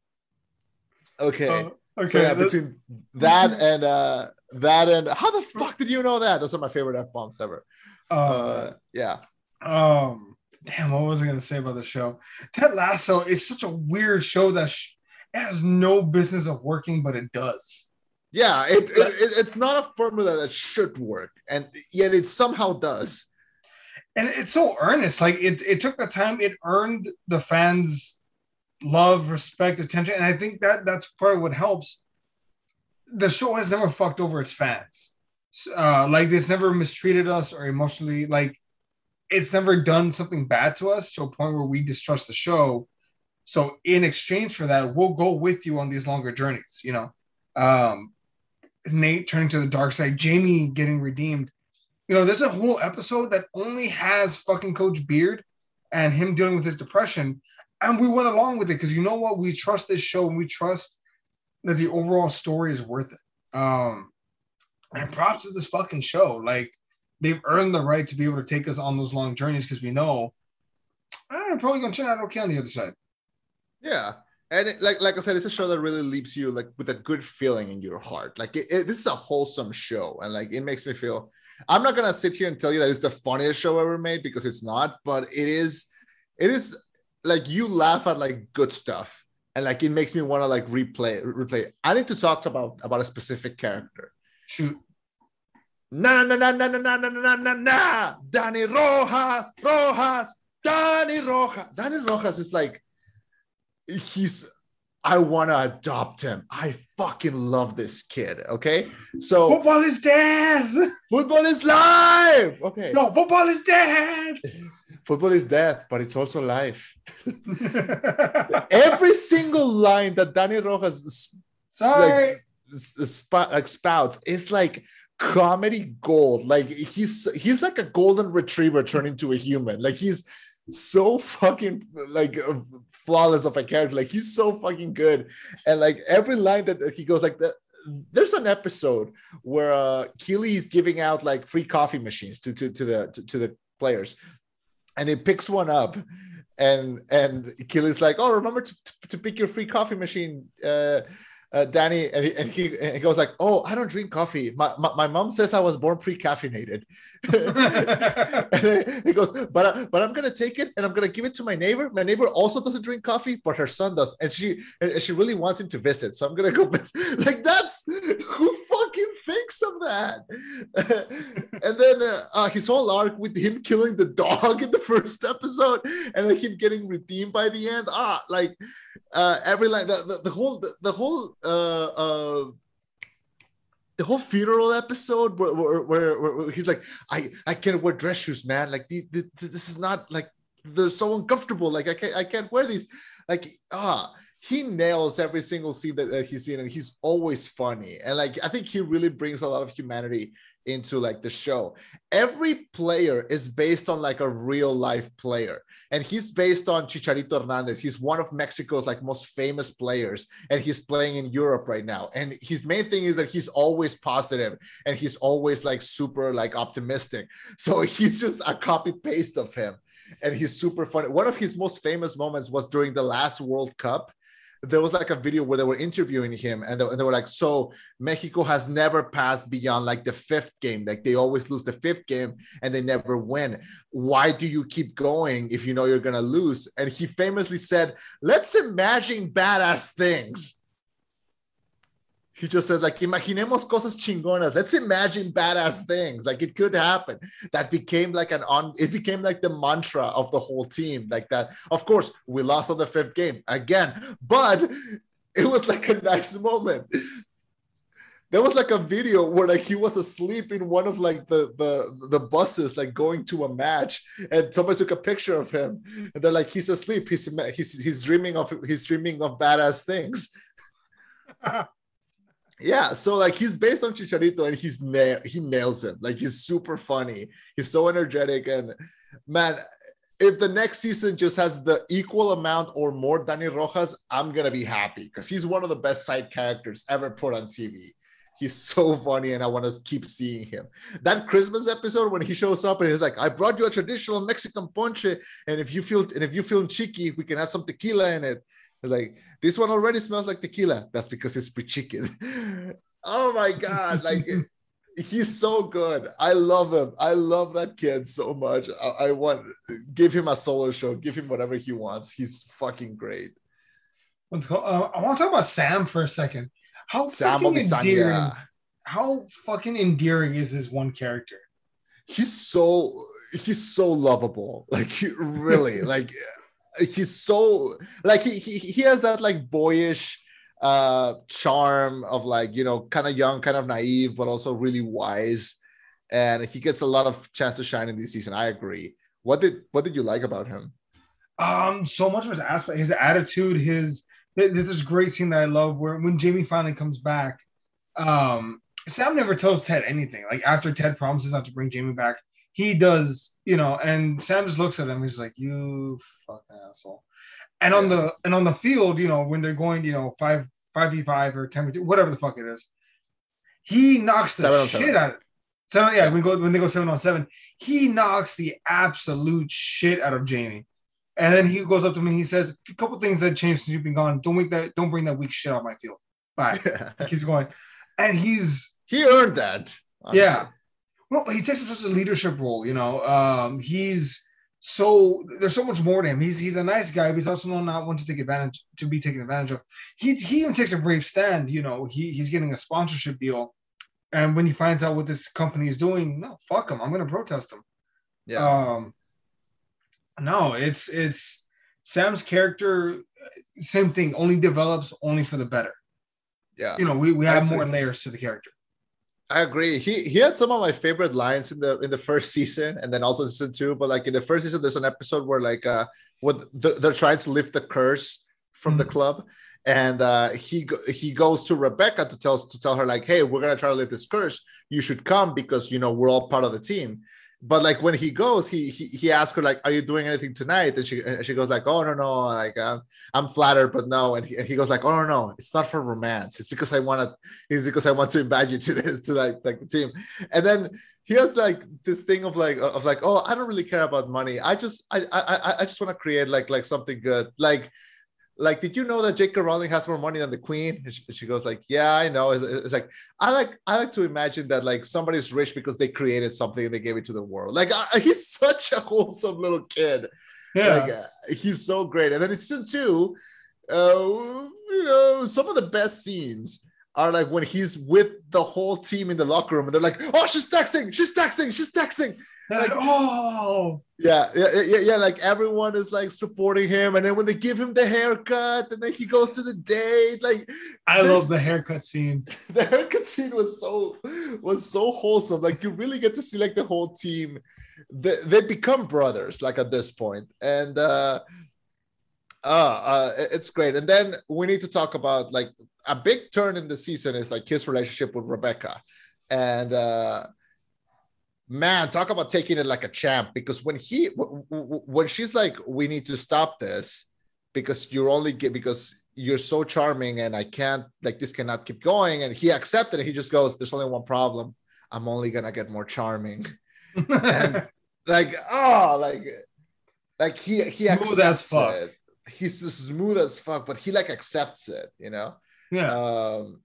Okay. Uh, okay. so yeah, between that and uh that and how the fuck did you know that? Those are my favorite F bombs ever. uh, Uh yeah. um, damn, what was I gonna say about the show? Ted Lasso is such a weird show that sh- has no business of working, but it does. Yeah, it, it, it it's not a formula that should work, and yet it somehow does. and it's so earnest. Like it, it took the time. It earned the fans' love, respect, attention, and I think that that's part of what helps. The show has never fucked over its fans. Uh, like it's never mistreated us or emotionally. Like it's never done something bad to us to a point where we distrust the show. So in exchange for that, we'll go with you on these longer journeys. You know, um, Nate turning to the dark side, Jamie getting redeemed you know, there's a whole episode that only has fucking Coach Beard and him dealing with his depression. And we went along with it because you know what? We trust this show and we trust that the overall story is worth it. Um, and props to this fucking show. Like, they've earned the right to be able to take us on those long journeys because we know I'm probably going to turn out okay on the other side. Yeah. And it, like like I said, it's a show that really leaves you like with a good feeling in your heart. Like it, it- this is a wholesome show, and like it makes me feel. I'm not gonna sit here and tell you that it's the funniest show ever made because it's not, but it is. It is like you laugh at like good stuff, and like it makes me want to like replay replay. I need to talk about about a specific character. Shoot. Na na na na na na na na na na. Dani Rojas, Rojas, Dani Rojas. Dani Rojas is like, he's. I want to adopt him. I fucking love this kid. Okay, so Football is dead. football is life. Okay, No, football is dead. football is death, but it's also life. Every single line that Dani Rojas Sorry. like, sp- like spouts is like comedy gold. Like he's he's like a golden retriever turned into a human. Like he's so fucking like uh, flawless of a character. Like he's so fucking good, and like every line that he goes like the. There's an episode where uh, Keeley is giving out like free coffee machines to to, to the to, to the players, and he picks one up, and and Keeley's like, "Oh, remember to, to, to pick your free coffee machine, uh, uh, Dani." And he, and he and he goes like, "Oh, I don't drink coffee. My, my, my mom says I was born pre-caffeinated." he goes, "But I, but I'm gonna take it and I'm gonna give it to my neighbor. My neighbor also doesn't drink coffee, but her son does, and she and she really wants him to visit. So I'm gonna go visit. Like that's who fucking thinks of that." and then uh, uh, his whole arc with him killing the dog in the first episode, and then him getting redeemed by the end. Ah, like uh, every like the, the, the whole the, the whole uh, uh, the whole funeral episode where, where, where, where he's like, I I can't wear dress shoes, man. Like these, this, this is not like they're so uncomfortable. Like I can't I can't wear these. Like ah, he nails every single scene that, that he's in, and he's always funny. And like I think he really brings a lot of humanity into like the show. Every player is based on like a real life player, and he's based on Chicharito Hernandez. He's one of Mexico's like most famous players, and he's playing in Europe right now. And his main thing is that he's always positive and he's always like super like optimistic. So he's just a copy paste of him, and he's super funny. One of his most famous moments was during the last World Cup there was like a video where they were interviewing him and they, and they were like so mexico has never passed beyond like the fifth game. Like they always lose the fifth game and they never win. Why do you keep going if you know you're gonna lose? And he famously said let's imagine badass things he just says like imaginemos cosas chingonas. Let's imagine badass things. Like it could happen. That became like an on it became like the mantra of the whole team. Like that of course we lost on the fifth game again but it was like a nice moment. There was like a video where like he was asleep in one of like the the the buses like going to a match and somebody took a picture of him. And they're like he's asleep. He's he's he's dreaming of he's dreaming of badass things yeah so like he's based on chicharito and he's nail he nails him like he's super funny he's so energetic and man if the next season just has the equal amount or more Dani Rojas, I'm gonna be happy because he's one of the best side characters ever put on TV. He's so funny, and I want to keep seeing him. That Christmas episode when he shows up and he's like, "I brought you a traditional Mexican ponche, and if you feel and if you feel cheeky, we can have some tequila in it." Like this one already smells like tequila. That's because it's pre-chicken. oh my god! Like he's so good. I love him. I love that kid so much. I, I, want give him a solo show. Give him whatever he wants. He's fucking great. Let's go. Uh, I want to talk about Sam for a second. How Sam fucking endearing, how fucking endearing is this one character? He's so he's so lovable. Like really, like he's so like he, he he has that like boyish uh charm of like you know kind of young kind of naive but also really wise. And he gets a lot of chance to shine in this season. I agree. What did what did you like about him? Um so much of his aspect his attitude his there's this great scene that I love where when Jamie finally comes back, um, Sam never tells Ted anything. Like after Ted promises not to bring Jamie back, he does, you know, and Sam just looks at him. He's like, "You fucking asshole." And yeah. on the and on the field, you know, when they're going, you know, five five v five or ten v two, whatever the fuck it is, he knocks the seven shit out. Of, so yeah, yeah, when go when they go seven on seven, he knocks the absolute shit out of Jamie. And then he goes up to me. He says a couple things that changed since you've been gone. Don't make that. Don't bring that weak shit on my field. Bye. he keeps going, and he's he earned that. Honestly. Yeah. Well, but he takes up such a leadership role. You know, um, he's so there's so much more to him. He's he's a nice guy, but he's also not one to take advantage to be taken advantage of. He he even takes a brave stand. You know, he he's getting a sponsorship deal, and when he finds out what this company is doing, no, fuck him. I'm going to protest him. Yeah. Um, no, it's it's Sam's character. Same thing. Only develops only for the better. Yeah. You know, we, we have more layers to the character. I agree. He he had some of my favorite lines in the in the first season, and then also season two. But like in the first season, there's an episode where like uh, what they're trying to lift the curse from mm-hmm. the club, and uh, he he goes to Rebecca to tell to tell her like, hey, we're gonna try to lift this curse. You should come because you know we're all part of the team but like when he goes, he he, he asks her like, "Are you doing anything tonight?" And she and she goes like, "Oh no no, like I'm I'm flattered, but no." And he, and he goes like, "Oh no no, it's not for romance. It's because I want to. It's because I want to invite you to this to like like the team." And then he has like this thing of like of like, "Oh, I don't really care about money. I just I I I just want to create like like something good. Like like, did you know that J.K. Rowling has more money than the Queen? And she, she goes like, yeah, I know. It's, it's, like I like I like to imagine that like somebody's rich because they created something and they gave it to the world. Like I, he's such a wholesome little kid. Yeah, like, uh, he's so great. And then it's season two, uh, you know, some of the best scenes are like when he's with the whole team in the locker room and they're like, oh, she's texting, she's texting, she's texting. Like oh. yeah, yeah yeah yeah like everyone is like supporting him and then when they give him the haircut and then he goes to the date like i love the haircut scene. the haircut scene was so was so wholesome. Like you really get to see like the whole team they, they become brothers like at this point and uh uh, uh it's great. And then we need to talk about like a big turn in the season is like his relationship with rebecca. And uh man talk about taking it like a champ because when he when she's like we need to stop this because you're only get because you're so charming and i can't like this cannot keep going and he accepted it he just goes there's only one problem. I'm only gonna get more charming. And like oh like like he he smooth accepts it. He's smooth as fuck but he like accepts it you know yeah um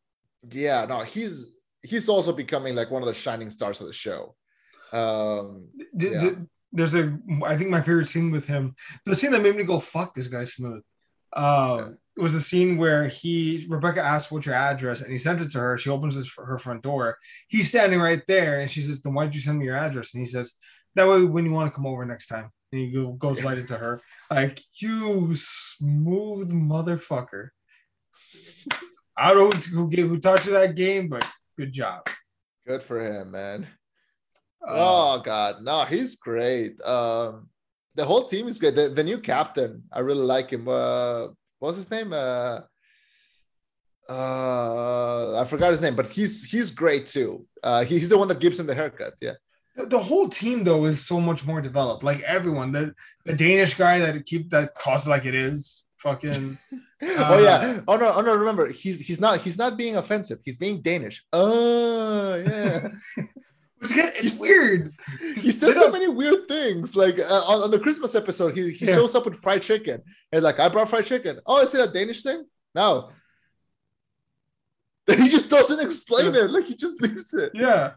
yeah no he's he's also becoming like one of the shining stars of the show um, yeah. There's a, I think my favorite scene with him, the scene that made me go, fuck this guy smooth. It was the scene where he, Rebecca asked what's your address and he sent it to her. She opens his, her front door. He's standing right there and she says, then why did you send me your address? And he says, that way when you want to come over next time. And he goes right into her. Like, you smooth motherfucker. I don't know who, who, you that game, but Good job. Good for him, man. Uh, oh God, no, he's great. Um, the whole team is good. The, the new captain, I really like him. Uh, what's his name? Uh, uh, I forgot his name, but he's he's great too. Uh, he's the one that gives him the haircut. Yeah. the, the whole team though is so much more developed. Like everyone, the the Danish guy that keep that calls like it is, fucking. oh yeah. Oh no. Oh no. Remember, he's he's not he's not being offensive. He's being Danish. Oh yeah. It's, good- it's He's- weird. he says so many weird things. Like uh, on, on the Christmas episode, he, he Yeah. shows up with fried chicken and like, I brought fried chicken. Oh, is it a Danish thing? No. Then he just doesn't explain it. Like he just leaves it. Yeah.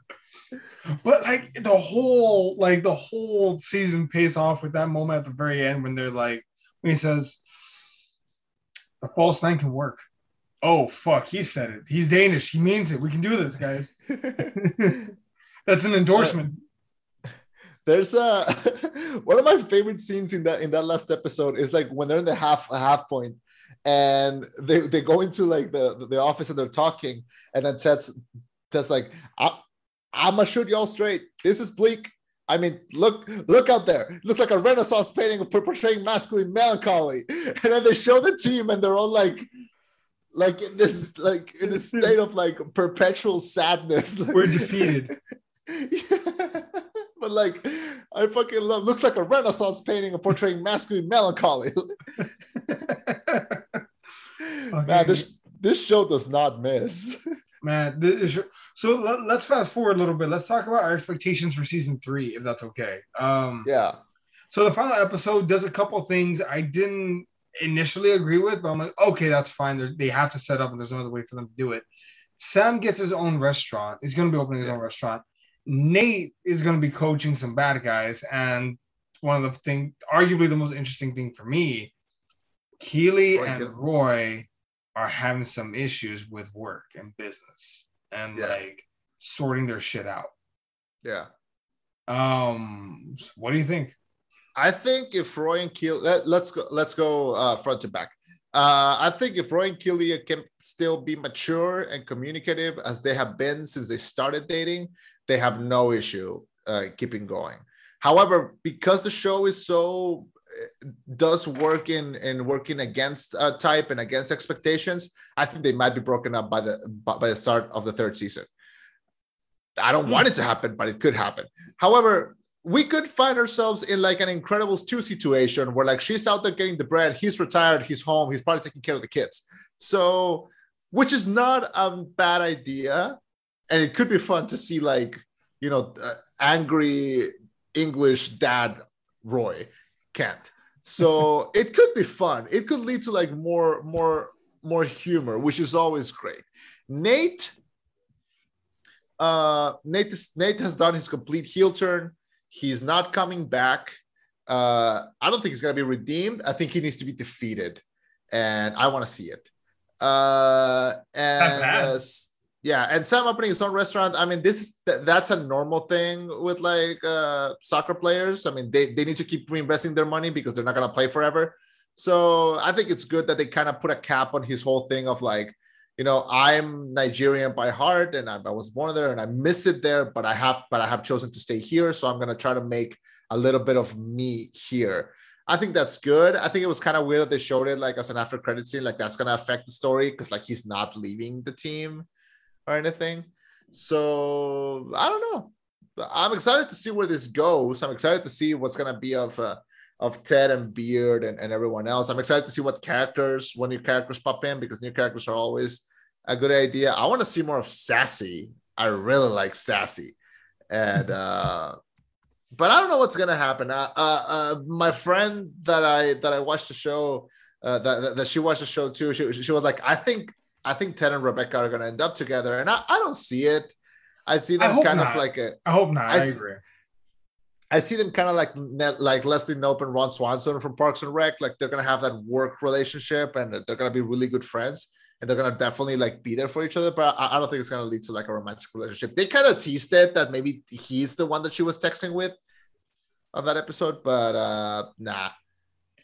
But like the whole like the whole season pays off with that moment at the very end when they're like when he says the false nine can work. Oh fuck, he said it. He's Danish. He means it. We can do this, guys. That's an endorsement. There's uh, a one of my favorite scenes in that in that last episode is like when they're in the half a half point and they, they go into like the, the office and they're talking and then Ted's Ted's like I, I'm gonna shoot y'all straight. This is bleak. I mean, look, look out there. Looks like a Renaissance painting por- portraying masculine melancholy. And then they show the team, and they're all like, like in this, like in a state of like perpetual sadness. We're defeated. Yeah. but like I fucking love looks like a Renaissance painting of portraying masculine melancholy. Man, this this show does not miss. Man, this is, so let, us fast forward a little bit. Let's talk about our expectations for season three, if that's okay. Um, Yeah. So the final episode does a couple things I didn't initially agree with, but I'm like, okay, that's fine. They're, they have to set up, and there's no other way for them to do it. Sam gets his own restaurant. He's going to be opening his own restaurant. Nate is going to be coaching some bad guys, and one of the thing, arguably the most interesting thing for me, Keeley Roy and Roy are having some issues with work and business, and Yeah. like sorting their shit out. Yeah. Um, what do you think? I think if Roy and Keel let, let's go let's go uh, front to back. Uh, I think if Roy and Keeley can still be mature and communicative as they have been since they started dating, they have no issue uh, keeping going. However, because the show is so does work in in working against uh, type and against expectations, I think they might be broken up by the by the start of the third season. I don't want it to happen, but it could happen. However, we could find ourselves in like an Incredibles 2 situation where like she's out there getting the bread, he's retired, he's home, he's probably taking care of the kids. So, which is not a bad idea. And it could be fun to see like, you know, uh, angry English dad Roy Kent. So it could be fun. It could lead to like more, more, more humor, which is always great. Nate, uh, Nate, is, Nate has done his complete heel turn. He's not coming back. Uh, I don't think he's gonna be redeemed. I think he needs to be defeated, and I want to see it. Uh, and uh, yeah, and Sam opening his own restaurant. I mean, this is th- that's a normal thing with like uh, soccer players. I mean, they they need to keep reinvesting their money because they're not gonna play forever. So I think it's good that they kind of put a cap on his whole thing of like, you know, I'm Nigerian by heart and I, I was born there and I miss it there, but I have but I have chosen to stay here. So I'm gonna try to make a little bit of me here. I think that's good. I think it was kind of weird that they showed it like as an after credit scene, like that's gonna affect the story because like he's not leaving the team or anything. So I don't know. I'm excited to see where this goes. I'm excited to see what's gonna be of uh, of Ted and Beard and, and everyone else. I'm excited to see what characters, when new characters pop in, because new characters are always a good idea. I want to see more of Sassy. I really like Sassy. And uh but I don't know what's gonna happen. Uh, uh, uh my friend that I that I watched the show, uh that, that, that she watched the show too, she, she was like, I think I think Ted and Rebecca are gonna end up together. And I, I don't see it. I see them hope kind of like a I hope not. I I, agree. I see them kind of like net, like Leslie Knope and Ron Swanson from Parks and Rec. Like they're gonna have that work relationship, and they're gonna be really good friends, and they're gonna definitely like be there for each other. But I, I don't think it's gonna lead to like a romantic relationship. They kind of teased it that maybe he's the one that she was texting with on that episode, but uh nah.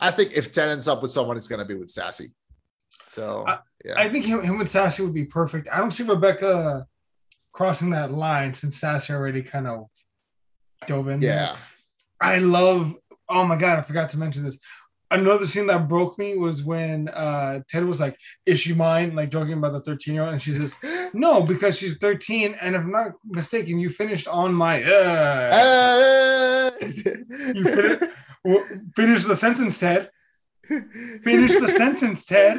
I think if Ted ends up with someone, it's gonna be with Sassy. So I- yeah, I think him, him with Sassy would be perfect. I don't see Rebecca crossing that line since Sassy already kind of dove in. Yeah. I love. Oh my god, I forgot to mention this. Another scene that broke me was when uh, Ted was like, "Is she mine?" Like joking about the thirteen-year-old, and she says, "No, because she's thirteen, and if I'm not mistaken, you finished on my." Uh. Uh, You fin- w- finish the sentence, Ted. Finish the sentence, Ted.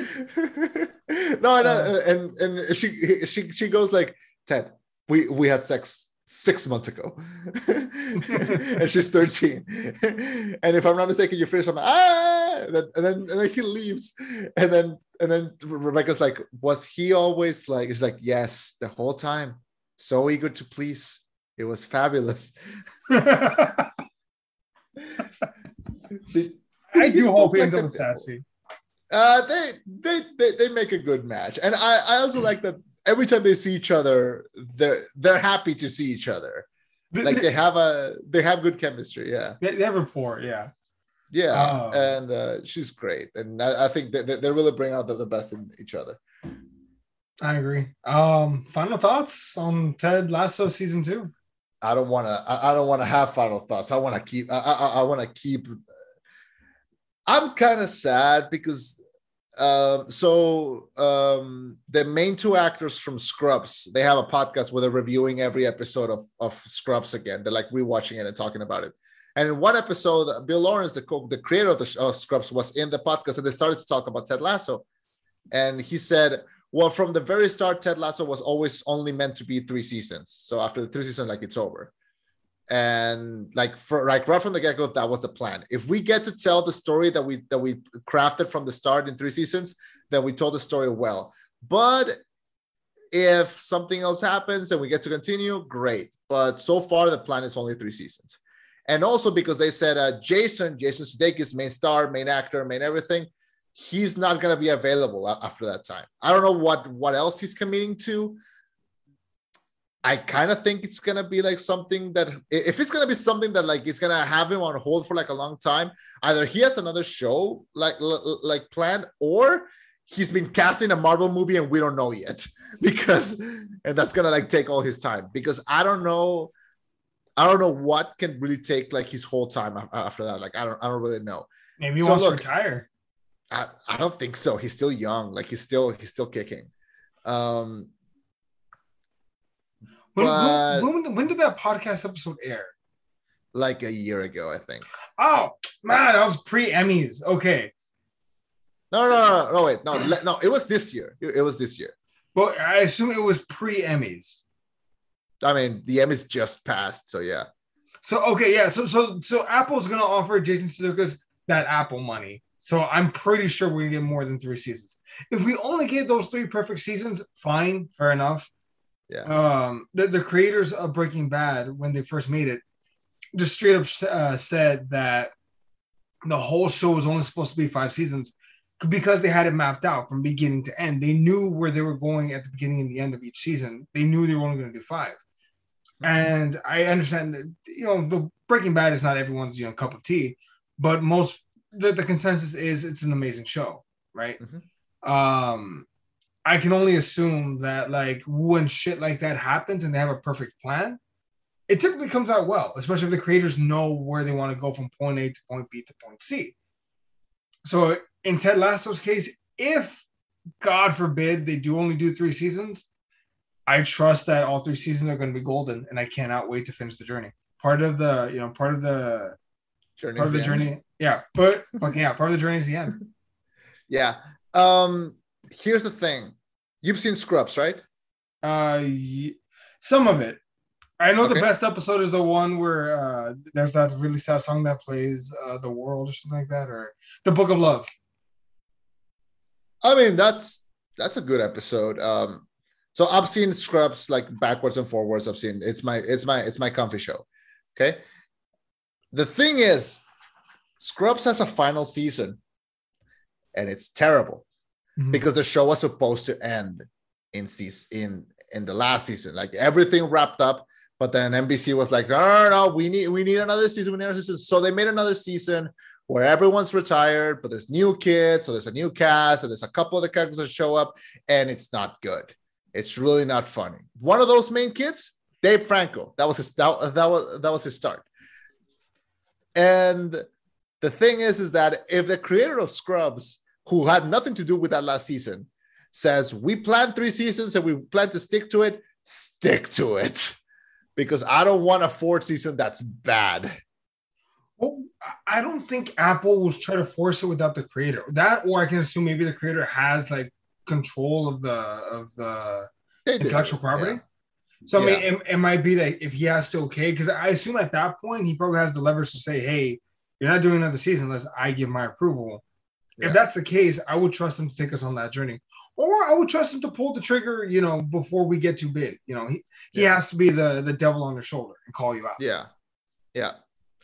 no, no, Uh. and and she she she goes like, Ted, we we had sex six months ago, and she's thirteen, and if I'm not mistaken, you finish. I'm like, ah, and then and then, and then he leaves, and then and then Rebecca's like, was he always like? He's like, yes, the whole time, so eager to please. It was fabulous. I do hope he ends up with. Sassy. Uh, they, they they they make a good match, and I I also like that every time they see each other, they're they're happy to see each other. Like they have a they have good chemistry. Yeah, They, they have rapport, yeah. yeah, Oh. and uh, she's great, and I, I think that that they really bring out the, the best in each other. I agree. Um, final thoughts on Ted Lasso season two? I don't want to. I, I don't want to have final thoughts. I want to keep. I I, I want to keep. I'm kind of sad because um, so um, the main two actors from Scrubs they have a podcast where they're reviewing every episode of of Scrubs again. They're like rewatching it and talking about it. And in one episode, Bill Lawrence, the co- the creator of the of Scrubs, was in the podcast and they started to talk about Ted Lasso, and he said. Well, from the very start, Ted Lasso was always only meant to be three seasons. So after the three seasons, like it's over. And like for like right from the get-go, that was the plan. If we get to tell the story that we that we crafted from the start in three seasons, then we told the story well. But if something else happens and we get to continue, great. But so far, the plan is only three seasons. And also because they said uh, Jason, Jason Sudeikis, main star, main actor, main everything, he's not going to be available after that time. I don't know what what else he's committing to. I kind of think it's gonna be like something that if it's gonna be something that like it's gonna have him on hold for like a long time, either he has another show like like planned, or he's been cast in a Marvel movie and we don't know yet because and that's gonna like take all his time because I don't know. I don't know what can really take like his whole time after that. Like I don't, I don't really know. Maybe he So wants look- to retire. I, I don't think so. He's still young. Like he's still he's still kicking. Um but- when, when, when did that podcast episode air? like a year ago, I think. Oh man, that was pre Emmys. Okay, No, no, no, no, wait, no, no. It was this year. It, was this year. but I assume it was pre Emmys. I mean, the is just passed, so yeah. So okay, yeah. So so so Apple's gonna offer Jason Sudeikis that Apple money. So I'm pretty sure we get more than three seasons. If we only get those three perfect seasons, fine, fair enough. Yeah. Um, the, the creators of Breaking Bad, when they first made it, just straight up uh, said that the whole show was only supposed to be five seasons because they had it mapped out from beginning to end. They knew where they were going at the beginning and the end of each season. They knew they were only going to do five. And I understand that you know the Breaking Bad is not everyone's you know cup of tea, but most the, the consensus is it's an amazing show, right? Mhm. Um, I can only assume that like when shit like that happens and they have a perfect plan, it typically comes out well, especially if the creators know where they want to go from point A to point B to point C. So in Ted Lasso's case, if God forbid they do only do three seasons, I trust that all three seasons are going to be golden, and I cannot wait to finish the journey. Part of the, you know, part of the Journey's part of the the end. journey, yeah, but fucking yeah, part of the journey is the end. Yeah. Um. Here's the thing. You've seen Scrubs, right? Uh, some of it. I know the best episode is the one where uh, there's that really sad song that plays uh, "The World" or something like that, or "The Book of Love." I mean, that's that's a good episode. Um. So I've seen Scrubs like backwards and forwards. I've seen it's my it's my it's my comfy show. Okay. The thing is, Scrubs has a final season, and it's terrible. Mhm. because the show was supposed to end in season in in the last season like everything wrapped up but then NBC was like no no no we need we need another season we need another season so they made another season where everyone's retired but there's new kids so there's a new cast and there's a couple of the characters that show up and it's not good It's really not funny. One of those main kids, Dave Franco. That was his that, that was that was his start. And the thing is, is that if the creator of Scrubs, who had nothing to do with that last season, says we plan three seasons and we plan to stick to it, stick to it. Because I don't want a fourth season that's bad. Well, I don't think Apple will try to force it without the creator. That, or I can assume maybe the creator has like control of the of the They did. intellectual property. Yeah. So I mean, it, it might be that if he has to okay, because I assume at that point he probably has the leverage to say, "Hey, you're not doing another season unless I give my approval." Yeah. If that's the case, I would trust him to take us on that journey, or I would trust him to pull the trigger. You know, before we get too big. You know, he he Yeah. has to be the the devil on the shoulder and call you out. Yeah. Yeah.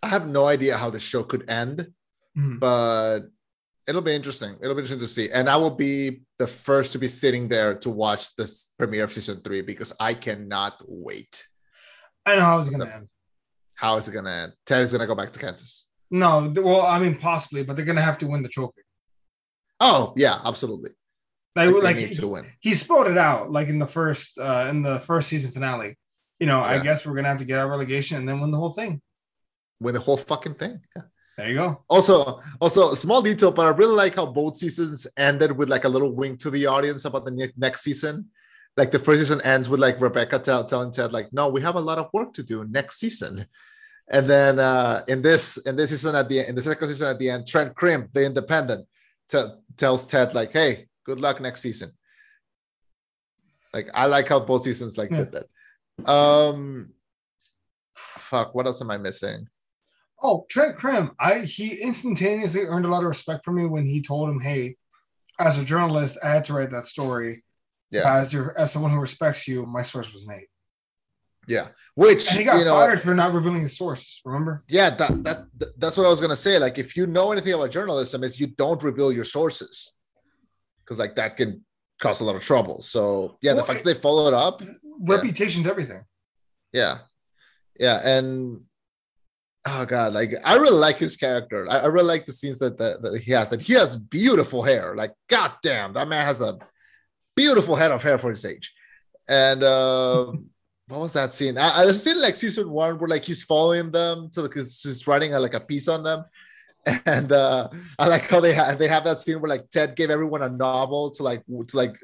I have no idea how the show could end, Mhm. but it'll be interesting. It'll be interesting to see. And I will be the first to be sitting there to watch the premiere of season three because I cannot wait. I know how it's gonna So- end. How is it gonna end? Ted is gonna go back to Kansas. No, well, I mean, possibly, but they're gonna have to win the trophy. Oh, yeah, absolutely. Like, Like, they like need he, to win. he spelled it out, like in the first uh in the first season finale. You know, I guess we're gonna have to get our relegation and then win the whole thing. Win the whole fucking thing. Yeah. There you go. Also, also a small detail, but I really like how both seasons ended with like a little wink to the audience about the ne- next season. Like the first season ends with like Rebecca tell, telling Ted, like, no, we have a lot of work to do next season. And then uh in this in this season at the in the second season at the end, Trent Crimm, the independent, te- tells Ted, like, hey, good luck next season. Like I like how both seasons like Yeah. did that. Um fuck, what else am I missing? Oh, Trent Crimm, I he instantaneously earned a lot of respect for me when he told him, "Hey, as a journalist, I had to write that story. Yeah. As your as someone who respects you, my source was Nate, Yeah. Which and he got you know, fired for not revealing his source. Remember? yeah that, that that's what i was gonna say like if you know anything about journalism is you don't reveal your sources because like that can cause a lot of trouble so yeah the Well, fact that they followed up Reputation's everything. yeah yeah and oh god like i really like his character i, I really like the scenes that, that that he has and he has beautiful hair like god damn that man has a beautiful head of hair for his age and um what was that scene? I, I seen like season one where like he's following them to because he's writing a, like a piece on them, and uh I like how they have they have that scene where like Ted gave everyone a novel to like w- to like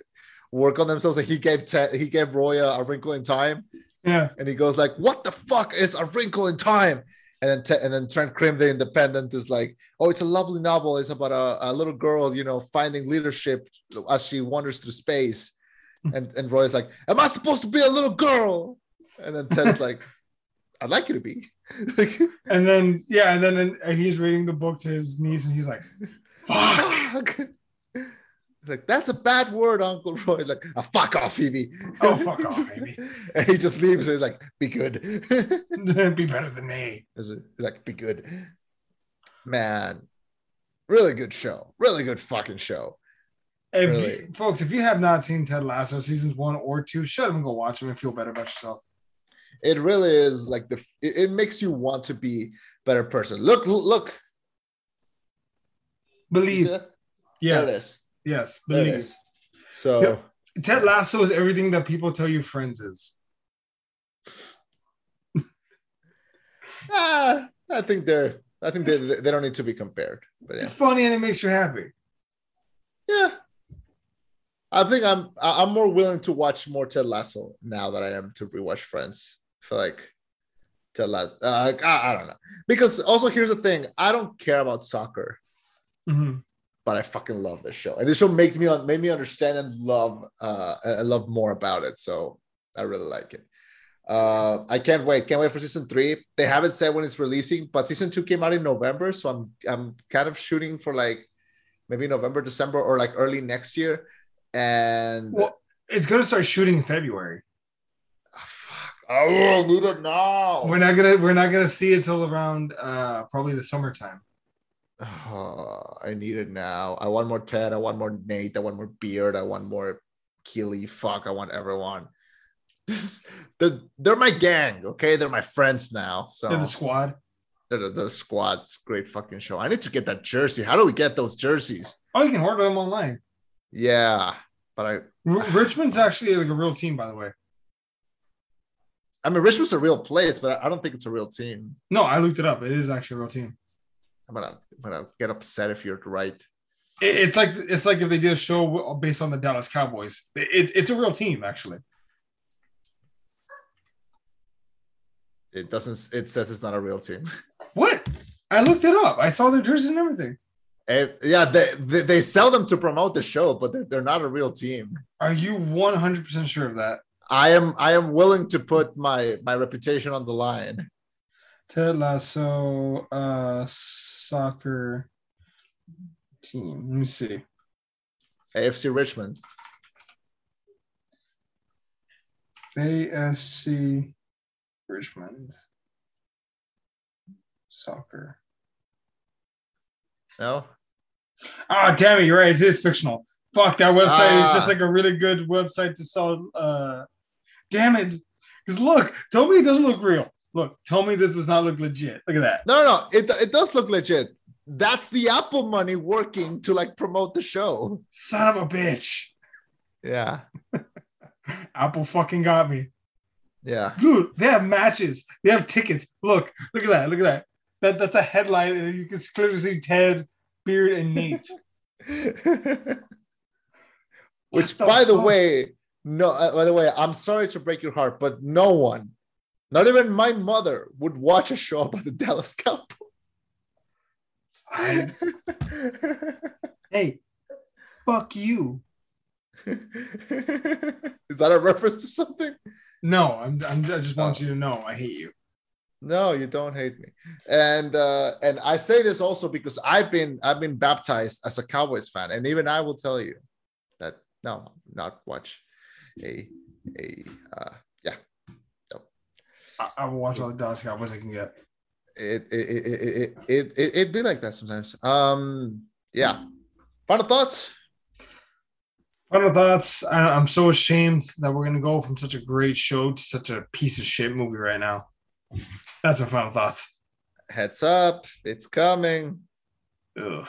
work on themselves. Like he gave Ted he gave Roy a, a Wrinkle in Time, Yeah. and he goes like, "What the fuck is a Wrinkle in Time?" And then and then Trent Crimm, the Independent, is like, "Oh, it's a lovely novel. It's about a, a little girl, you know, finding leadership as she wanders through space." And and Roy's like, "Am I supposed to be a little girl?" And then Ted's like, "I'd like you to be." And then yeah, and then and he's reading the book to his niece, and he's like, "Fuck." Like that's a bad word, Uncle Roy. Like, "Ah, fuck off, Phoebe. Oh, fuck off, Phoebe. and he just leaves. And he's like, "Be good." Be better than me. It like be good? Man, really good show. Really good fucking show. If Really. you, folks, if you have not seen Ted Lasso seasons one or two, shut up and go watch them and feel better about yourself. It really is like the. It, it makes you want to be a better person. Look, look. Believe, that? There it yes, yes, believe. So Yep. Ted Lasso is everything that people tell you Friends is. ah, I think they're. I think they, they don't need to be compared. But yeah. It's funny and it makes you happy. Yeah. I think I'm I'm more willing to watch more Ted Lasso now that I am to rewatch Friends. I feel like Ted Lasso. Uh, I, I don't know because also here's the thing: I don't care about soccer, Mhm. but I fucking love this show, and this show made me made me understand and love uh I love more about it. So I really like it. Uh, I can't wait. Can't wait for season three. They haven't said when it's releasing, but season two came out in November, so I'm I'm kind of shooting for like maybe November, December, or like early next year. And Well, it's gonna start shooting in February. Oh, fuck. I need it now. We're not gonna we're not gonna see it till around uh probably the summertime. Oh, I need it now. I want more Ted. I want more Nate. I want more Beard. I want more Keeley. Fuck, I want everyone. This the they're my gang, okay? They're my friends now. So They're the squad. they're the, the squad's great fucking show. I need to get that jersey. How do we get those jerseys? Oh, you can order them online. Yeah, but I Richmond's actually like a real team, by the way. I mean Richmond's a real place, but I don't think it's a real team. No, I looked it up. It is actually a real team. I'm gonna I'm gonna get upset if you're right. It- it's like it's like if they did a show based on the Dallas Cowboys. It, it's a real team, actually. It doesn't. It says it's not a real team. What? I looked it up. I saw their jerseys and everything. Yeah, they, they they sell them to promote the show, but they're, they're not a real team. Are you 100% sure of that? I am I am willing to put my my reputation on the line. Ted Lasso uh, soccer team. Let me see. AFC Richmond. AFC Richmond soccer. No, Ah, damn it! You're right. It is fictional. Fuck that website is Ah. just like a really good website to sell. Uh, damn it! Because look, tell me it doesn't look real. Look, tell me this does not look legit. Look at that. no, no, no. It it does look legit. That's the Apple money working to like promote the show. Son of a bitch. Yeah, Apple fucking got me. yeah. Dude, they have matches. They have tickets. Look, look at that. Look at that. That that's a headline, and you can clearly see Ted, Beard, and Nate. Which, the by the way, no. Uh, by the way, I'm sorry to break your heart, but no one, not even my mother, would watch a show about the Dallas Cowboys. I- hey, fuck you. Is that a reference to something? No, I'm, I'm I just want you to know I hate you. No, you don't hate me. And uh and I say this also because I've been I've been baptized as a Cowboys fan, and even I will tell you that no, not watch a a uh yeah. I, I will watch all the Dallas Cowboys I can get. It it it it it, it, it it'd be like that sometimes. Um yeah. Final thoughts? Final thoughts. I, I'm so ashamed that we're gonna go from such a great show to such a piece of shit movie right now. That's my final thoughts. Heads up, it's coming. Ugh.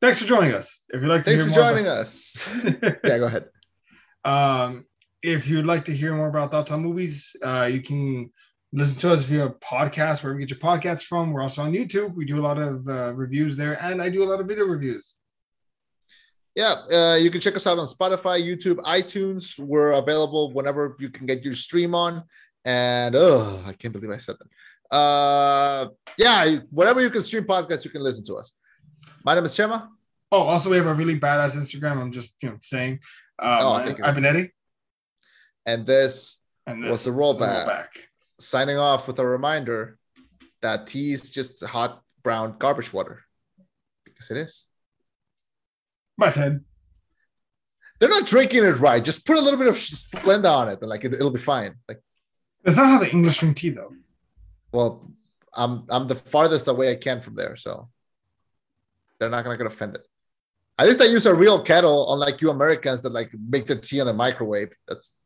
Thanks for joining us. If you'd like to Thanks hear for more joining about- us. yeah, go ahead. Um, if you'd like to hear more about thoughts on movies, uh, you can listen to us via podcast, wherever you get your podcasts from. We're also on YouTube. We do a lot of uh, reviews there, and I do a lot of video reviews. Yeah, uh, you can check us out on Spotify, YouTube, iTunes. We're available whenever you can get your stream on. And oh, I can't believe I said that. Uh, yeah, whatever you can stream podcasts, you can listen to us. My name is Chema. Oh, also we have a really badass Instagram. I'm just you know saying. Um, Oh, I. I've been Eddie, And this and this the is rollback? signing off with a reminder that tea is just hot brown garbage water because it is. My Ted. They're not drinking it right. Just put a little bit of Splenda on it, and like it, it'll be fine. Like, That's not how the English drink tea, though. well, I'm I'm the farthest away I can from there, so they're not gonna get offended. At least I use a real kettle, unlike you Americans that like make their tea in the microwave. That's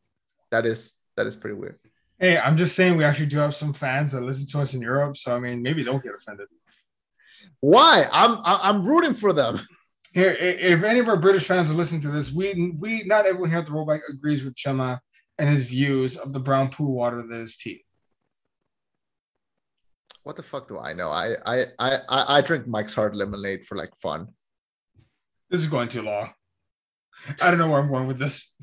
that is that is pretty weird. Hey, I'm just saying we actually do have some fans that listen to us in Europe, so I mean maybe don't get offended. Why? I'm I'm rooting for them. Here, if any of our British fans are listening to this, we we not everyone here at the rollback agrees with Chema and his views of the brown poo water that is tea. What the fuck do I know? I I I I drink Mike's Hard Lemonade for like fun. This is going too long. I don't know where I'm going with this.